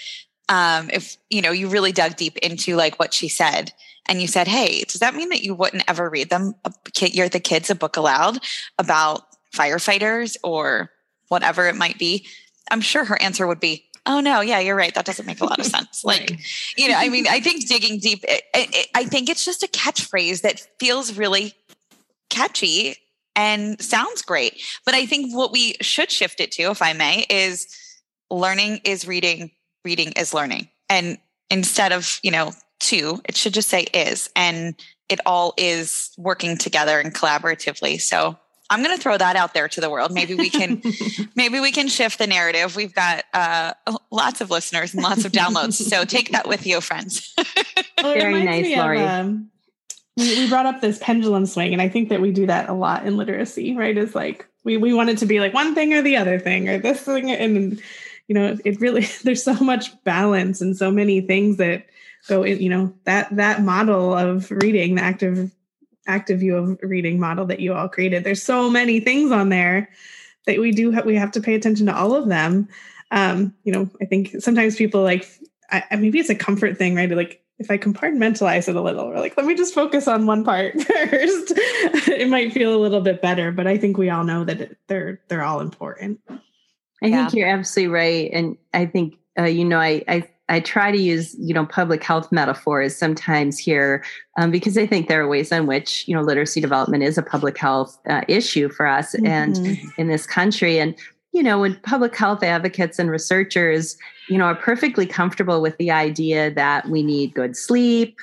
um, if you know you really dug deep into like what she said and you said hey does that mean that you wouldn't ever read them a kid you're the kids a book aloud about firefighters or whatever it might be? I'm sure her answer would be oh no yeah you're right that doesn't make a lot of sense. Like you know i mean i think digging deep it, it, i think it's just a catchphrase that feels really catchy and sounds great. But i think what we should shift it to if i may is learning is reading, reading is learning. And instead of, you know, two, it should just say is. And it all is working together and collaboratively. So I'm going to throw that out there to the world. Maybe we can, maybe we can shift the narrative. We've got uh, lots of listeners and lots of downloads. So take that with you, friends. well, Very nice, Lori. Of, um, we, we brought up this pendulum swing, and I think that we do that a lot in literacy, right? Is like we we want it to be like one thing or the other thing or this thing, and you know it really there's so much balance and so many things that go in you know that that model of reading the active active view of reading model that you all created. There's so many things on there that we do have we have to pay attention to all of them. Um you know i think sometimes people like I, maybe it's a comfort thing right? Like if i compartmentalize it a little or like let me just focus on one part first. It might feel a little bit better but i think we all know that it, they're they're all important I yeah. think you're absolutely right, and I think uh, you know I, I I try to use you know public health metaphors sometimes here um, because I think there are ways in which you know literacy development is a public health uh, issue for us mm-hmm. and in this country and you know when public health advocates and researchers you know are perfectly comfortable with the idea that we need good sleep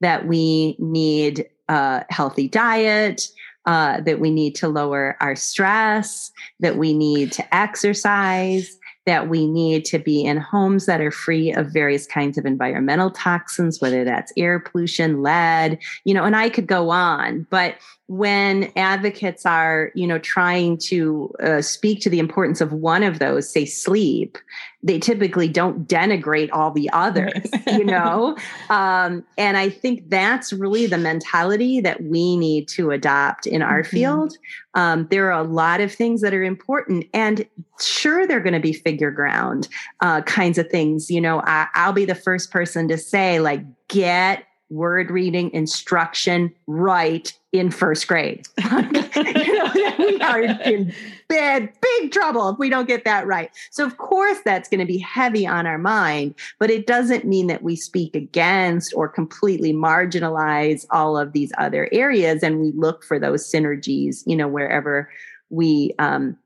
that we need a healthy diet uh, that we need to lower our stress, that we need to exercise, that we need to be in homes that are free of various kinds of environmental toxins, whether that's air pollution, lead, you know, and I could go on. But when advocates are, you know, trying to uh, speak to the importance of one of those, say sleep, they typically don't denigrate all the others, you know? Um, and I think that's really the mentality that we need to adopt in our mm-hmm. field. Um, there are a lot of things that are important, and sure, they're going to be figure ground uh, kinds of things. You know, I, I'll be the first person to say, like, get word reading instruction right in first grade. we are in bad, big trouble if we don't get that right. So, of course, that's going to be heavy on our mind, but it doesn't mean that we speak against or completely marginalize all of these other areas and we look for those synergies, you know, wherever we um,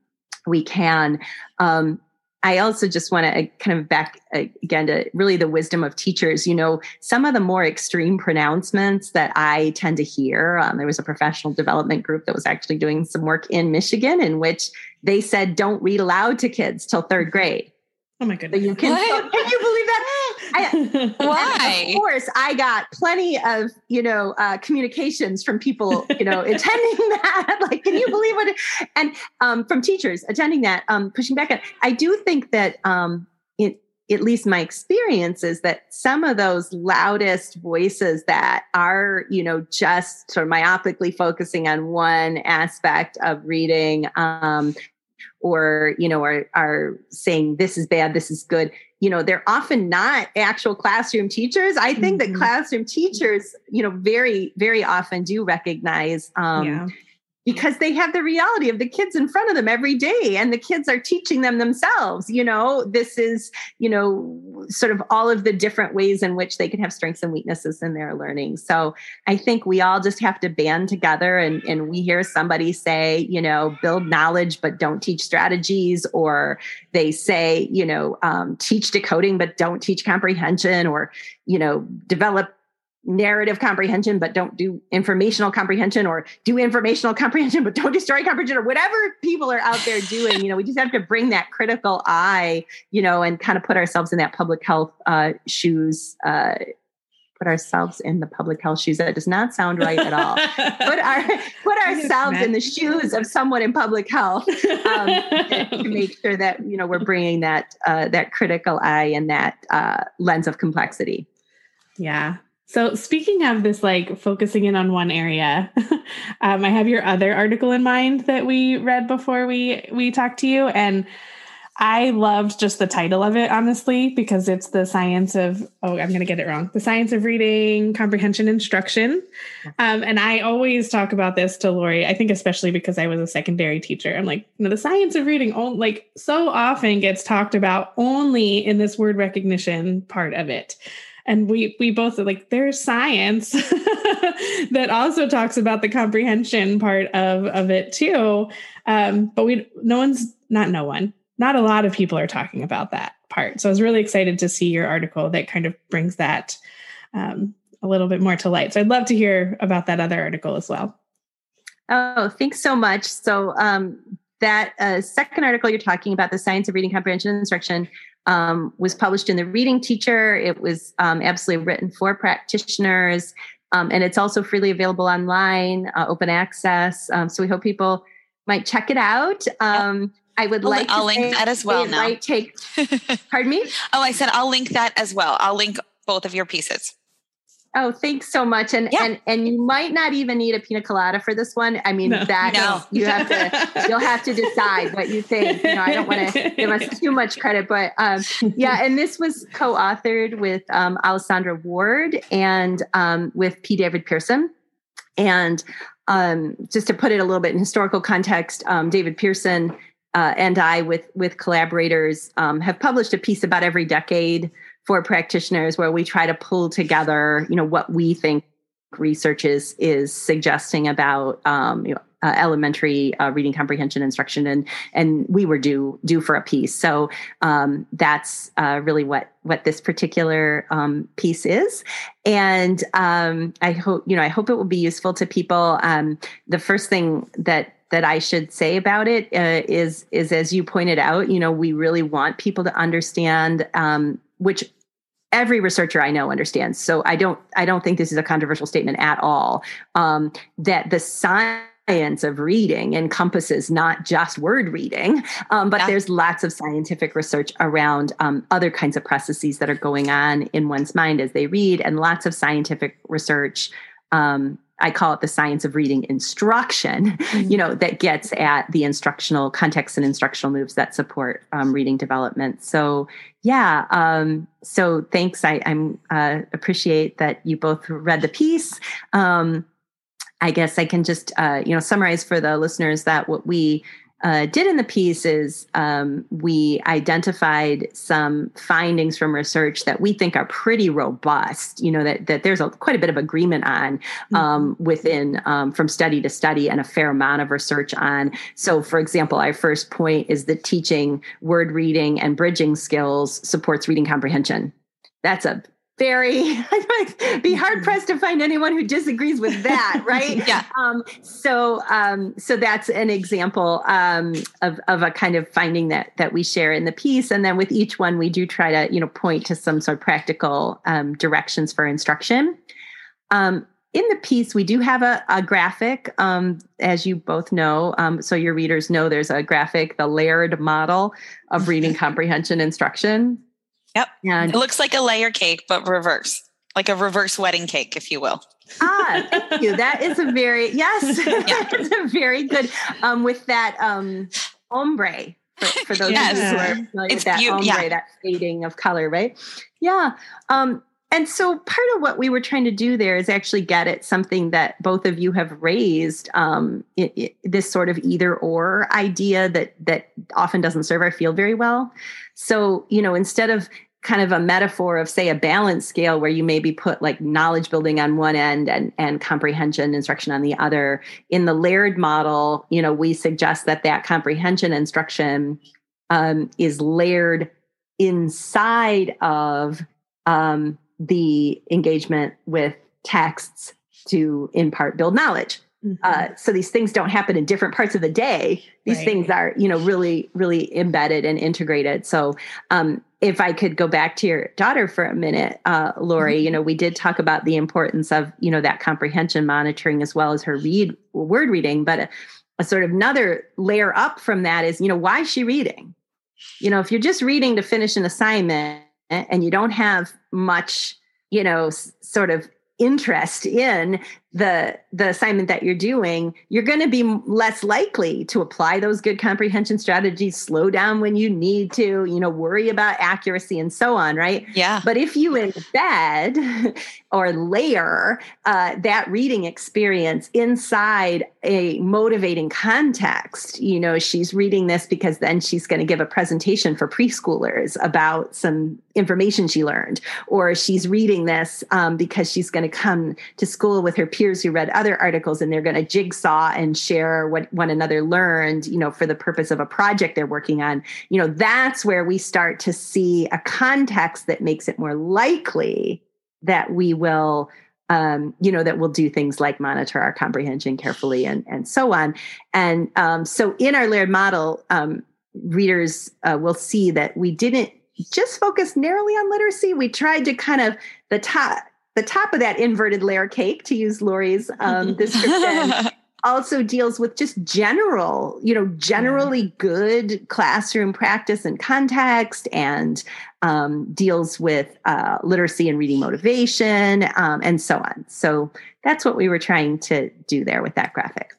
we can. Um, I also just want to uh, kind of back uh, again to really the wisdom of teachers. You know, some of the more extreme pronouncements that I tend to hear. Um, there was a professional development group that was actually doing some work in Michigan in which they said, "Don't read aloud to kids till third grade." Oh my goodness! So you can, can you believe that? I, Why? Of course, I got plenty of you know uh, communications from people you know attending that. Like, can you believe what? It, and um, from teachers attending that, um, pushing back. At, I do think that um, it, at least my experience is that some of those loudest voices that are you know just sort of myopically focusing on one aspect of reading um, or you know are are saying this is bad this is good you know they're often not actual classroom teachers i think mm-hmm. that classroom teachers you know very very often do recognize um, yeah because they have the reality of the kids in front of them every day and the kids are teaching them themselves you know? This is you know sort of all of the different ways in which they can have strengths and weaknesses in their learning. So i think we all just have to band together and, and we hear somebody say you know build knowledge but don't teach strategies or they say you know um, teach decoding but don't teach comprehension or you know develop narrative comprehension but don't do informational comprehension or do informational comprehension but don't do story comprehension or whatever people are out there doing. You know we just have to bring that critical eye you know and kind of put ourselves in that public health uh, shoes uh, put ourselves in the public health shoes. That does not sound right at all. Put our put ourselves in the shoes of someone in public health um, to make sure that you know we're bringing that uh, that critical eye and that uh, lens of complexity. Yeah so speaking of this, like focusing in on one area, um, I have your other article in mind that we read before we we talked to you, and I loved just the title of it, honestly, because it's the science of oh, I'm going to get it wrong, the science of reading, comprehension, instruction, um, and I always talk about this to Lori. I think especially because I was a secondary teacher, I'm like, you know, the science of reading, like so often gets talked about only in this word recognition part of it and we we both like there's science that also talks about the comprehension part of of it too. Um, but we no one's not no one not a lot of people are talking about that part. So i was really excited to see your article that kind of brings that um, a little bit more to light. So i'd love to hear about that other article as well. Oh thanks so much. So um, that uh, second article you're talking about the science of reading comprehension instruction um, was published in the Reading Teacher. It was um, absolutely written for practitioners, um, and it's also freely available online, uh, open access. Um, so we hope people might check it out. Um, I would I'll, like. I'll link that as well. Now, might take. pardon me. Oh, I said I'll link that as well. I'll link both of your pieces. Oh, thanks so much. And yeah. and and you might not even need a pina colada for this one. I mean, no. that no. you have to you'll have to decide what you think. You know, I don't want to give us too much credit, but um, yeah. And this was co-authored with um, Alessandra Ward and um, with P. David Pearson. And um, just to put it a little bit in historical context, um, David Pearson uh, and I, with with collaborators, um, have published a piece about every decade for practitioners where we try to pull together, you know, what we think research is is suggesting about um, you know, uh, elementary uh, reading comprehension instruction, and and we were due due for a piece. So um, that's uh, really what what this particular um, piece is, and um, I hope you know I hope it will be useful to people. Um, the first thing that that I should say about it uh, is is as you pointed out, you know, we really want people to understand um, which every researcher I know understands. So I don't I don't think this is a controversial statement at all. Um, that the science of reading encompasses not just word reading, um, but yeah. there's lots of scientific research around um, other kinds of processes that are going on in one's mind as they read, and lots of scientific research um, I call it the science of reading instruction, you know, that gets at the instructional context and instructional moves that support um, reading development. So, yeah. Um, so thanks. I I'm, uh, appreciate that you both read the piece. Um, I guess I can just, uh, you know, summarize for the listeners that what we uh, did in the piece is um, we identified some findings from research that we think are pretty robust. You know that that there's a, quite a bit of agreement on mm-hmm. um, mm-hmm. within um, from study to study, and a fair amount of research on. So, for example, our first point is that teaching word reading and bridging skills supports reading comprehension. That's a very I'd be hard mm-hmm. pressed to find anyone who disagrees with that right? Yeah. Um, so um, so that's an example um, of, of a kind of finding that that we share in the piece. And then with each one we do try to you know point to some sort of practical um, directions for instruction. Um, in the piece we do have a, a graphic um, as you both know so your readers know there's a graphic the layered model of reading comprehension instruction Yep. And it looks like a layer cake, but reverse, like a reverse wedding cake, if you will. ah, thank you. That is a very yes. A very good um, with that um, ombre. For, for those yes. who are familiar with that be- ombre, yeah. that fading of color, right? Yeah. Um, and so part of what we were trying to do there is actually get at something that both of you have raised um, it, it, this sort of either or idea that that often doesn't serve our field very well so you know instead of kind of a metaphor of say a balance scale where you maybe put like knowledge building on one end and and comprehension instruction on the other in the layered model you know we suggest that that comprehension instruction um, is layered inside of um, the engagement with texts to in part build knowledge. Mm-hmm. Uh, so these things don't happen in different parts of the day. These right. things are, you know, really, really embedded and integrated. So, um, if I could go back to your daughter for a minute, uh, Lori, mm-hmm. you know, we did talk about the importance of, you know, that comprehension monitoring as well as her read word reading. But a, a sort of another layer up from that is, you know, why is she reading? You know, if you're just reading to finish an assignment and you don't have much, you know, sort of interest in the the assignment that you're doing you're going to be less likely to apply those good comprehension strategies slow down when you need to you know worry about accuracy and so on right? Yeah. But if you embed or layer uh, that reading experience inside a motivating context you know she's reading this because then she's going to give a presentation for preschoolers about some information she learned or she's reading this um, because she's going to come to school with her peers peers who read other articles and they're going to jigsaw and share what one another learned, you know, for the purpose of a project they're working on. You know, that's where we start to see a context that makes it more likely that we will um, you know, that we'll do things like monitor our comprehension carefully and, and so on. And um, so in our layered model, um, readers uh, will see that we didn't just focus narrowly on literacy. We tried to kind of the top the top of that inverted layer cake, to use Lori's um, description, also deals with just general, you know, generally good classroom practice and context, and um, deals with uh, literacy and reading motivation, um, and so on. So that's what we were trying to do there with that graphic.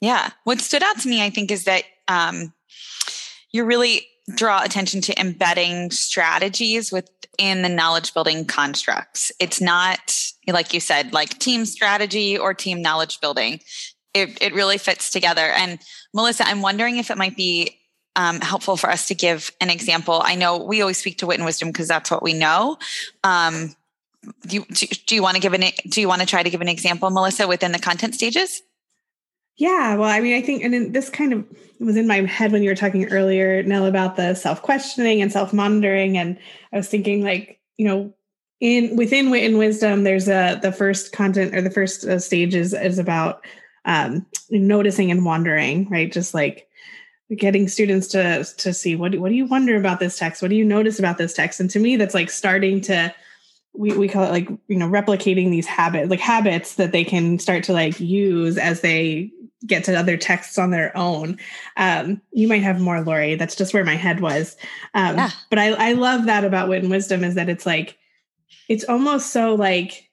Yeah. What stood out to me, I think, is that um, you're really draw attention to embedding strategies within the knowledge building constructs. It's not, like you said, like team strategy or team knowledge building. It, it really fits together. And Melissa, I'm wondering if it might be um, helpful for us to give an example. I know we always speak to wit and wisdom because that's what we know. Um, do you, do, do you want to give an, do you want to try to give an example, Melissa, within the content stages? Yeah, well, I mean, I think, and this kind of was in my head when you were talking earlier, Nell, about the self questioning and self monitoring, and I was thinking, like, you know, in within wit and wisdom, there's a the first content or the first uh, stage is is about um, noticing and wondering, right? Just like getting students to to see what do, what do you wonder about this text? What do you notice about this text? And to me, that's like starting to we, we call it like you know replicating these habits like habits that they can start to like use as they get to other texts on their own. Um, you might have more, Lori. That's just where my head was. Um, yeah. But I, I love that about wit and wisdom is that it's like, it's almost so like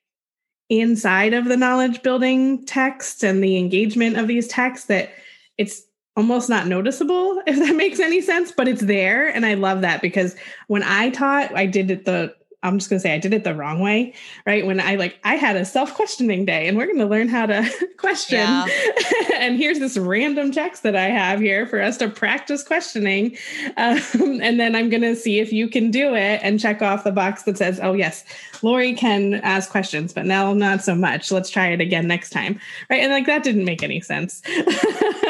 inside of the knowledge building texts and the engagement of these texts that it's almost not noticeable, if that makes any sense, but it's there. And I love that because when I taught, I did it the I'm just going to say I did it the wrong way, right? When I like, I had a self questioning day and we're going to learn how to question. Yeah. and here's this random text that I have here for us to practice questioning. Um, and then I'm going to see if you can do it and check off the box that says, oh, yes, Lori can ask questions, but now not so much. Let's try it again next time. Right. And like that didn't make any sense.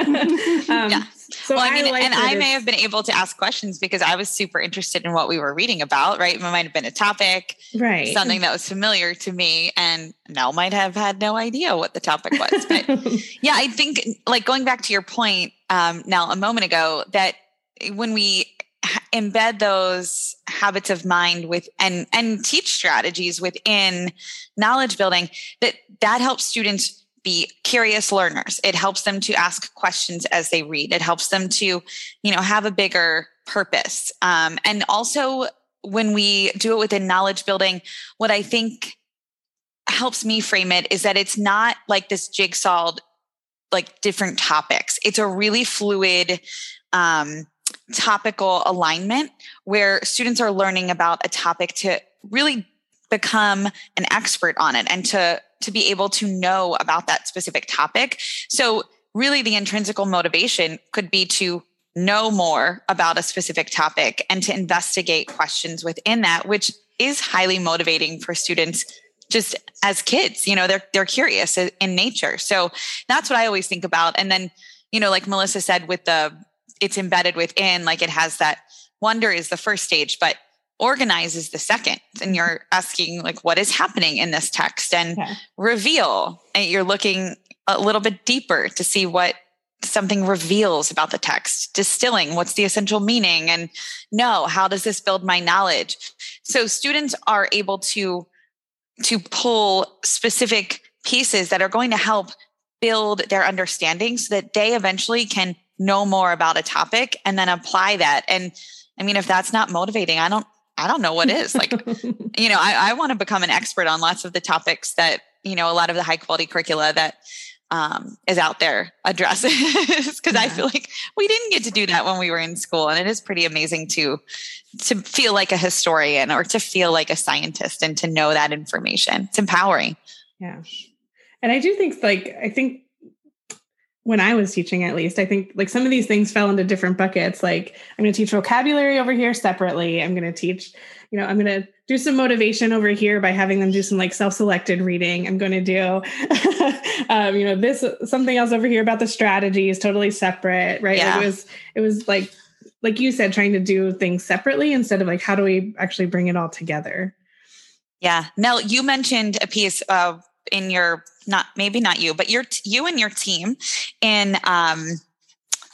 um, yeah. So well, I mean, I like and I may have been able to ask questions because I was super interested in what we were reading about, right? It might have been a topic, right? Something that was familiar to me, and Nell might have had no idea what the topic was. But yeah, I think like going back to your point, um, Nell a moment ago, that when we embed those habits of mind with and and teach strategies within knowledge building that that helps students be curious learners. It helps them to ask questions as they read. It helps them to, you know, have a bigger purpose. Um, and also, when we do it within knowledge building, what I think helps me frame it is that it's not like this jigsaw, like different topics. It's a really fluid, um, topical alignment where students are learning about a topic to really become an expert on it and to to be able to know about that specific topic. So really the intrinsical motivation could be to know more about a specific topic and to investigate questions within that, which is highly motivating for students just as kids. You know, they're they're curious in nature. So that's what I always think about. And then, you know, like Melissa said, with the it's embedded within, like it has that wonder is the first stage, but organize is the second and you're asking like what is happening in this text? And yeah. reveal. And you're looking a little bit deeper to see what something reveals about the text. Distilling what's the essential meaning? And know how does this build my knowledge? So students are able to to pull specific pieces that are going to help build their understanding so that they eventually can know more about a topic and then apply that. And i mean if that's not motivating i don't i don't know what is like you know i, I want to become an expert on lots of the topics that you know a lot of the high quality curricula that um, is out there addresses because yeah. I feel like we didn't get to do that when we were in school, and it is pretty amazing to to feel like a historian or to feel like a scientist and to know that information. It's empowering. Yeah, and I do think like I think when I was teaching, at least, I think like some of these things fell into different buckets. Like I'm going to teach vocabulary over here separately. I'm going to teach, you know, I'm going to do some motivation over here by having them do some like self-selected reading. I'm going to do, um, you know, this something else over here about the strategy is totally separate, right? Yeah. Like it was, it was like, like you said, trying to do things separately instead of like, how do we actually bring it all together? Yeah. Nell, you mentioned a piece of in your not maybe not you, but your you and your team in um,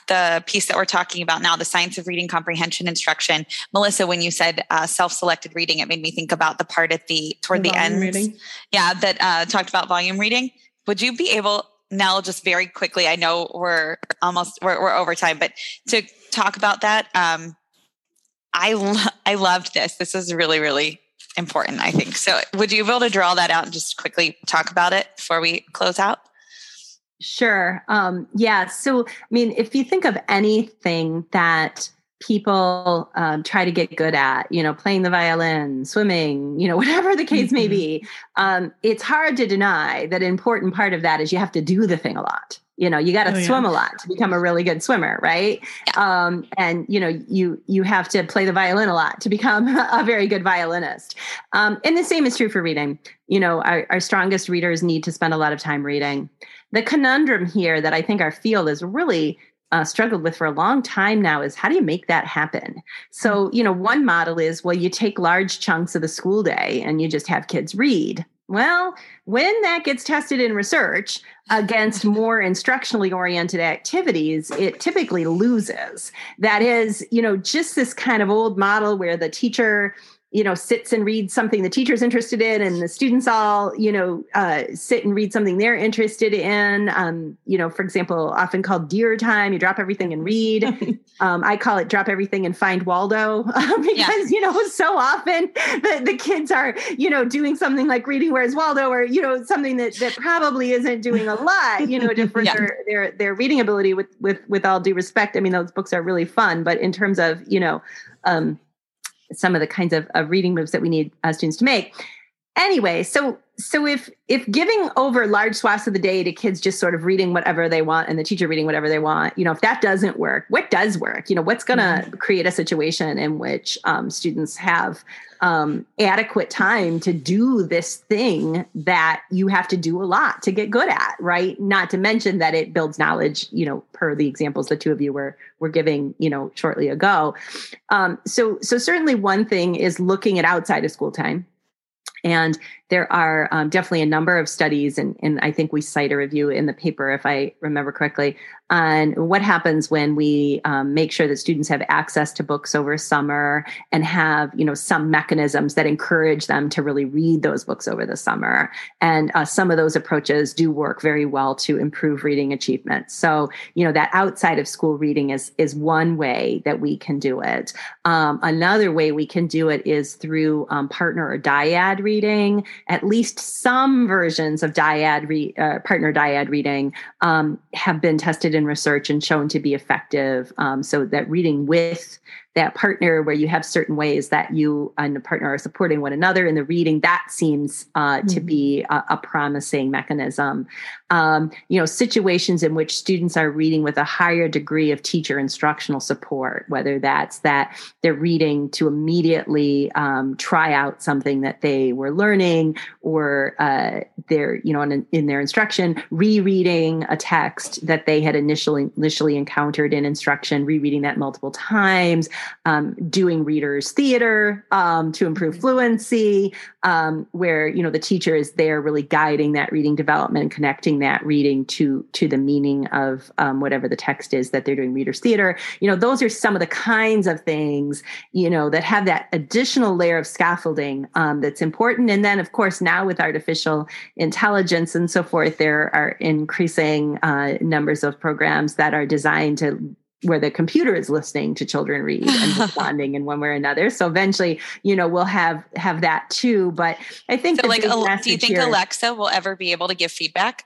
the piece that we're talking about now, the science of reading comprehension instruction. Melissa, when you said uh, self-selected reading, it made me think about the part at the toward the, the end, reading. yeah, that uh, talked about volume reading. Would you be able, Nell, just very quickly? I know we're almost we're, we're over time, but to talk about that, um, I lo- I loved this. This is really really important, I think. So, would you be able to draw that out and just quickly talk about it before we close out? Sure. Um, yeah. So, I mean, if you think of anything that people um, try to get good at, you know, playing the violin, swimming, you know, whatever the case may mm-hmm. be, um, it's hard to deny that an important part of that is you have to do the thing a lot you know you got to oh, swim yeah. a lot to become a really good swimmer right yeah. um, and you know you you have to play the violin a lot to become a very good violinist um, and the same is true for reading you know our, our strongest readers need to spend a lot of time reading the conundrum here that i think our field is really uh, struggled with for a long time now is how do you make that happen? So, you know, one model is well, you take large chunks of the school day and you just have kids read. Well, when that gets tested in research against mm-hmm. more instructionally oriented activities, it typically loses. That is, you know, just this kind of old model where the teacher you know sits and reads something the teacher's interested in and the students all you know uh, sit and read something they're interested in um, you know for example often called DEAR time you drop everything and read um, i call it drop everything and find waldo because yeah. you know so often the, the kids are you know doing something like reading where's waldo or you know something that, that probably isn't doing a lot you know to further yeah. their their reading ability with with with all due respect i mean those books are really fun but in terms of you know um, some of the kinds of, of reading moves that we need uh, students to make anyway so so if if giving over large swaths of the day to kids just sort of reading whatever they want and the teacher reading whatever they want you know if that doesn't work what does work? You know what's going to mm-hmm. create a situation in which um, students have um, adequate time to do this thing that you have to do a lot to get good at right? Not to mention that it builds knowledge you know per the examples the two of you were were giving you know shortly ago. Um, so so certainly one thing is looking at outside of school time and there are um, definitely a number of studies, and, and I think we cite a review in the paper, if I remember correctly, on what happens when we um, make sure that students have access to books over summer and have you know some mechanisms that encourage them to really read those books over the summer. And uh, some of those approaches do work very well to improve reading achievement. So you know that outside of school reading is is one way that we can do it. Um, another way we can do it is through um, partner or dyad reading at least some versions of dyad re, uh, partner dyad reading um, have been tested in research and shown to be effective. Um, so that reading with that partner where you have certain ways that you and the partner are supporting one another in the reading that seems uh, mm-hmm. to be a, a promising mechanism um, you know situations in which students are reading with a higher degree of teacher instructional support whether that's that they're reading to immediately um, try out something that they were learning or uh, they're you know in, in their instruction rereading a text that they had initially initially encountered in instruction rereading that multiple times um, doing readers theater um, to improve mm-hmm. fluency, um, where you know the teacher is there really guiding that reading development and connecting that reading to to the meaning of um, whatever the text is that they're doing readers theater. You know, those are some of the kinds of things you know that have that additional layer of scaffolding um, that's important. And then, of course, now with artificial intelligence and so forth, there are increasing uh, numbers of programs that are designed to where the computer is listening to children read and responding in one way or another. So eventually, you know, we'll have have that too. But I think so like, do you think here, Alexa will ever be able to give feedback?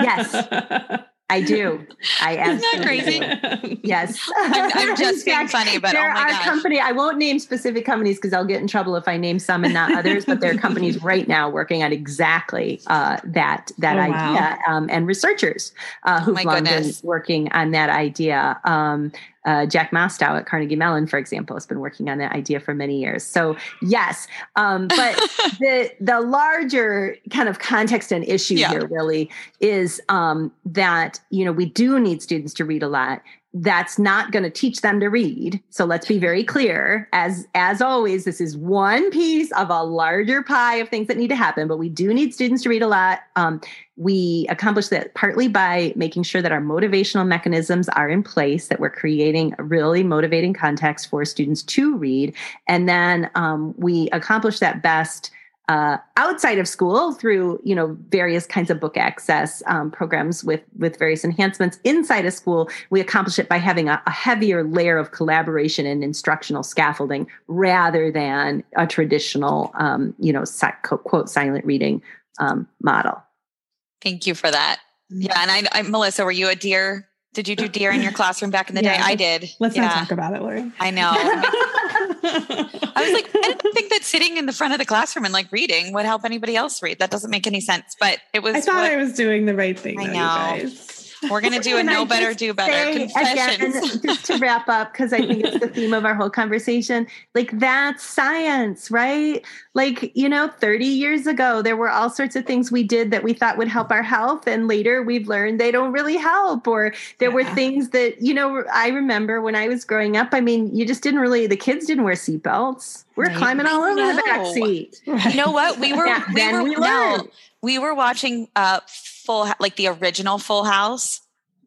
yes. I do. I Isn't that crazy? Yes. I'm, I'm just being funny, but there oh are gosh. company. I won't name specific companies because I'll get in trouble if I name some and not others. but there are companies right now working on exactly uh, that that oh, idea, wow. um, and researchers uh, who've oh long goodness. been working on that idea. Um, uh, Jack Mostow at Carnegie Mellon, for example, has been working on that idea for many years. So yes, um, but the the larger kind of context and issue yeah. here really is um, that you know we do need students to read a lot that's not going to teach them to read. So let's be very clear. As as always this is one piece of a larger pie of things that need to happen but we do need students to read a lot. Um, we accomplish that partly by making sure that our motivational mechanisms are in place that we're creating a really motivating context for students to read. And then um, we accomplish that best uh, outside of school through you know various kinds of book access um, programs with with various enhancements. Inside of school we accomplish it by having a, a, heavier layer of collaboration and instructional scaffolding rather than a traditional um, you know quote silent reading um, model. Thank you for that. Yeah and I, I melissa were you a DEAR did you do DEAR in your classroom back in the yeah, day? I did. Let's yeah. not talk about it, Lori. I know. I was like, I didn't think that sitting in the front of the classroom and like reading would help anybody else read. That doesn't make any sense. But it was. I thought what, I was doing the right thing. I know. We're going to do a know better, do better confessions. Again, just to wrap up, because I think it's the theme of our whole conversation. Like that's science, right? Like, you know, 30 years ago, there were all sorts of things we did that we thought would help our health. And later we've learned they don't really help. Or there yeah. were things that, you know, I remember when I was growing up, I mean, you just didn't really, the kids didn't wear seatbelts. We're right. climbing all over the back seat. You know what? We were, we were, we, no, we were watching uh full like the original full house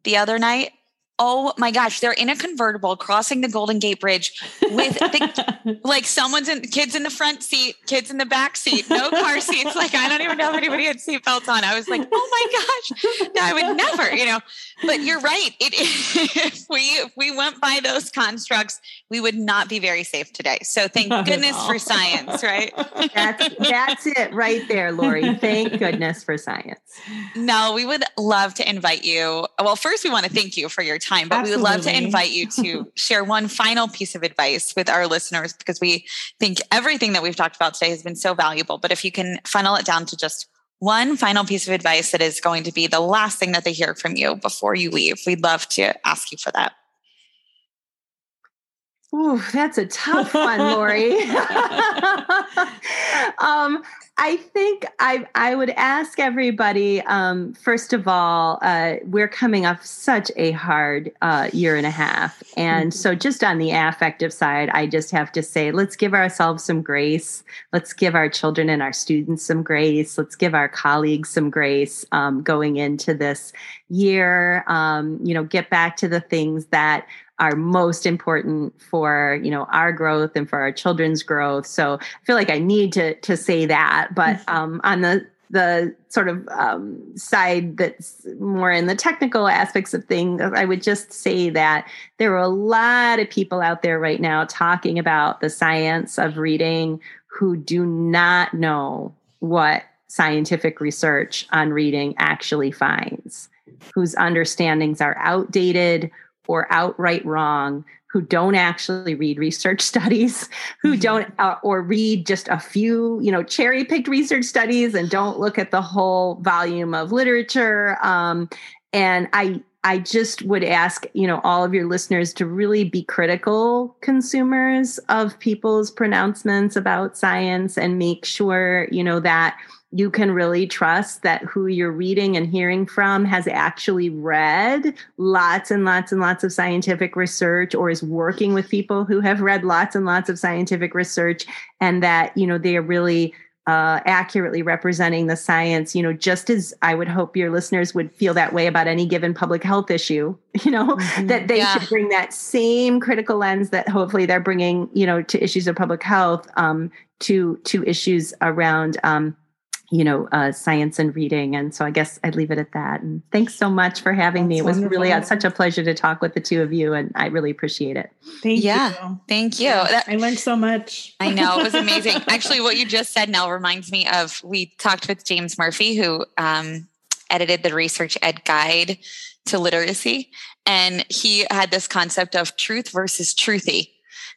the other night oh my gosh, they're in a convertible crossing the Golden Gate Bridge with the, like someone's in kids in the front seat, kids in the back seat, no car seats. Like I don't even know if anybody had seatbelts on. I was like, oh my gosh, no, I would never, you know. But you're right. It if we if we went by those constructs, we would not be very safe today. So thank goodness for science, right? that's that's it right there, Lori. Thank goodness for science. No, we would love to invite you. Well, first we want to thank you for your time time, but Absolutely. we would love to invite you to share one final piece of advice with our listeners because we think everything that we've talked about today has been so valuable. But if you can funnel it down to just one final piece of advice that is going to be the last thing that they hear from you before you leave, we'd love to ask you for that. Ooh, that's a tough one, Lori. um, I think I I would ask everybody. Um, first of all, uh, we're coming off such a hard uh, year and a half, and mm-hmm. so just on the affective side, I just have to say, let's give ourselves some grace. Let's give our children and our students some grace. Let's give our colleagues some grace um, going into this year. Um, you know, get back to the things that are most important for you know our growth and for our children's growth so i feel like i need to to say that but mm-hmm. um, on the the sort of um, side that's more in the technical aspects of things, I would just say that there are a lot of people out there right now talking about the science of reading who do not know what scientific research on reading actually finds, whose understandings are outdated or outright wrong who don't actually read research studies who mm-hmm. don't uh, or read just a few you know cherry picked research studies and don't look at the whole volume of literature um, and i i just would ask you know all of your listeners to really be critical consumers of people's pronouncements about science and make sure you know that you can really trust that who you're reading and hearing from has actually read lots and lots and lots of scientific research or is working with people who have read lots and lots of scientific research and that you know they are really uh, accurately representing the science, you know, just as I would hope your listeners would feel that way about any given public health issue, you know, mm-hmm. that they yeah. should bring that same critical lens that hopefully they're bringing, you know, to issues of public health, um, to to issues around um, you know, uh, science and reading. And so I guess I'd leave it at that. And thanks so much for having That's me. It was wonderful. really such a pleasure to talk with the two of you, and I really appreciate it. Thank yeah, you. Thank you. That, I learned so much. I know it was amazing. Actually, what you just said now reminds me of we talked with James Murphy, who um, edited the researchED Guide to Literacy, and he had this concept of truth versus truthy,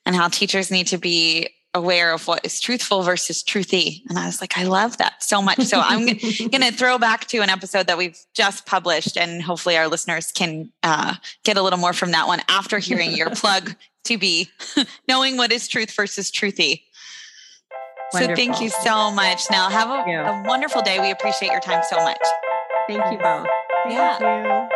and how teachers need to be aware of what is truthful versus truthy. And I was like, I love that so much. So I'm going to throw back to an episode that we've just published, and hopefully our listeners can uh, get a little more from that one after hearing your plug to be knowing what is truth versus truthy. Wonderful. So thank you so much. Now have a, a, wonderful day. We appreciate your time so much. Thank you both. Thank yeah. You.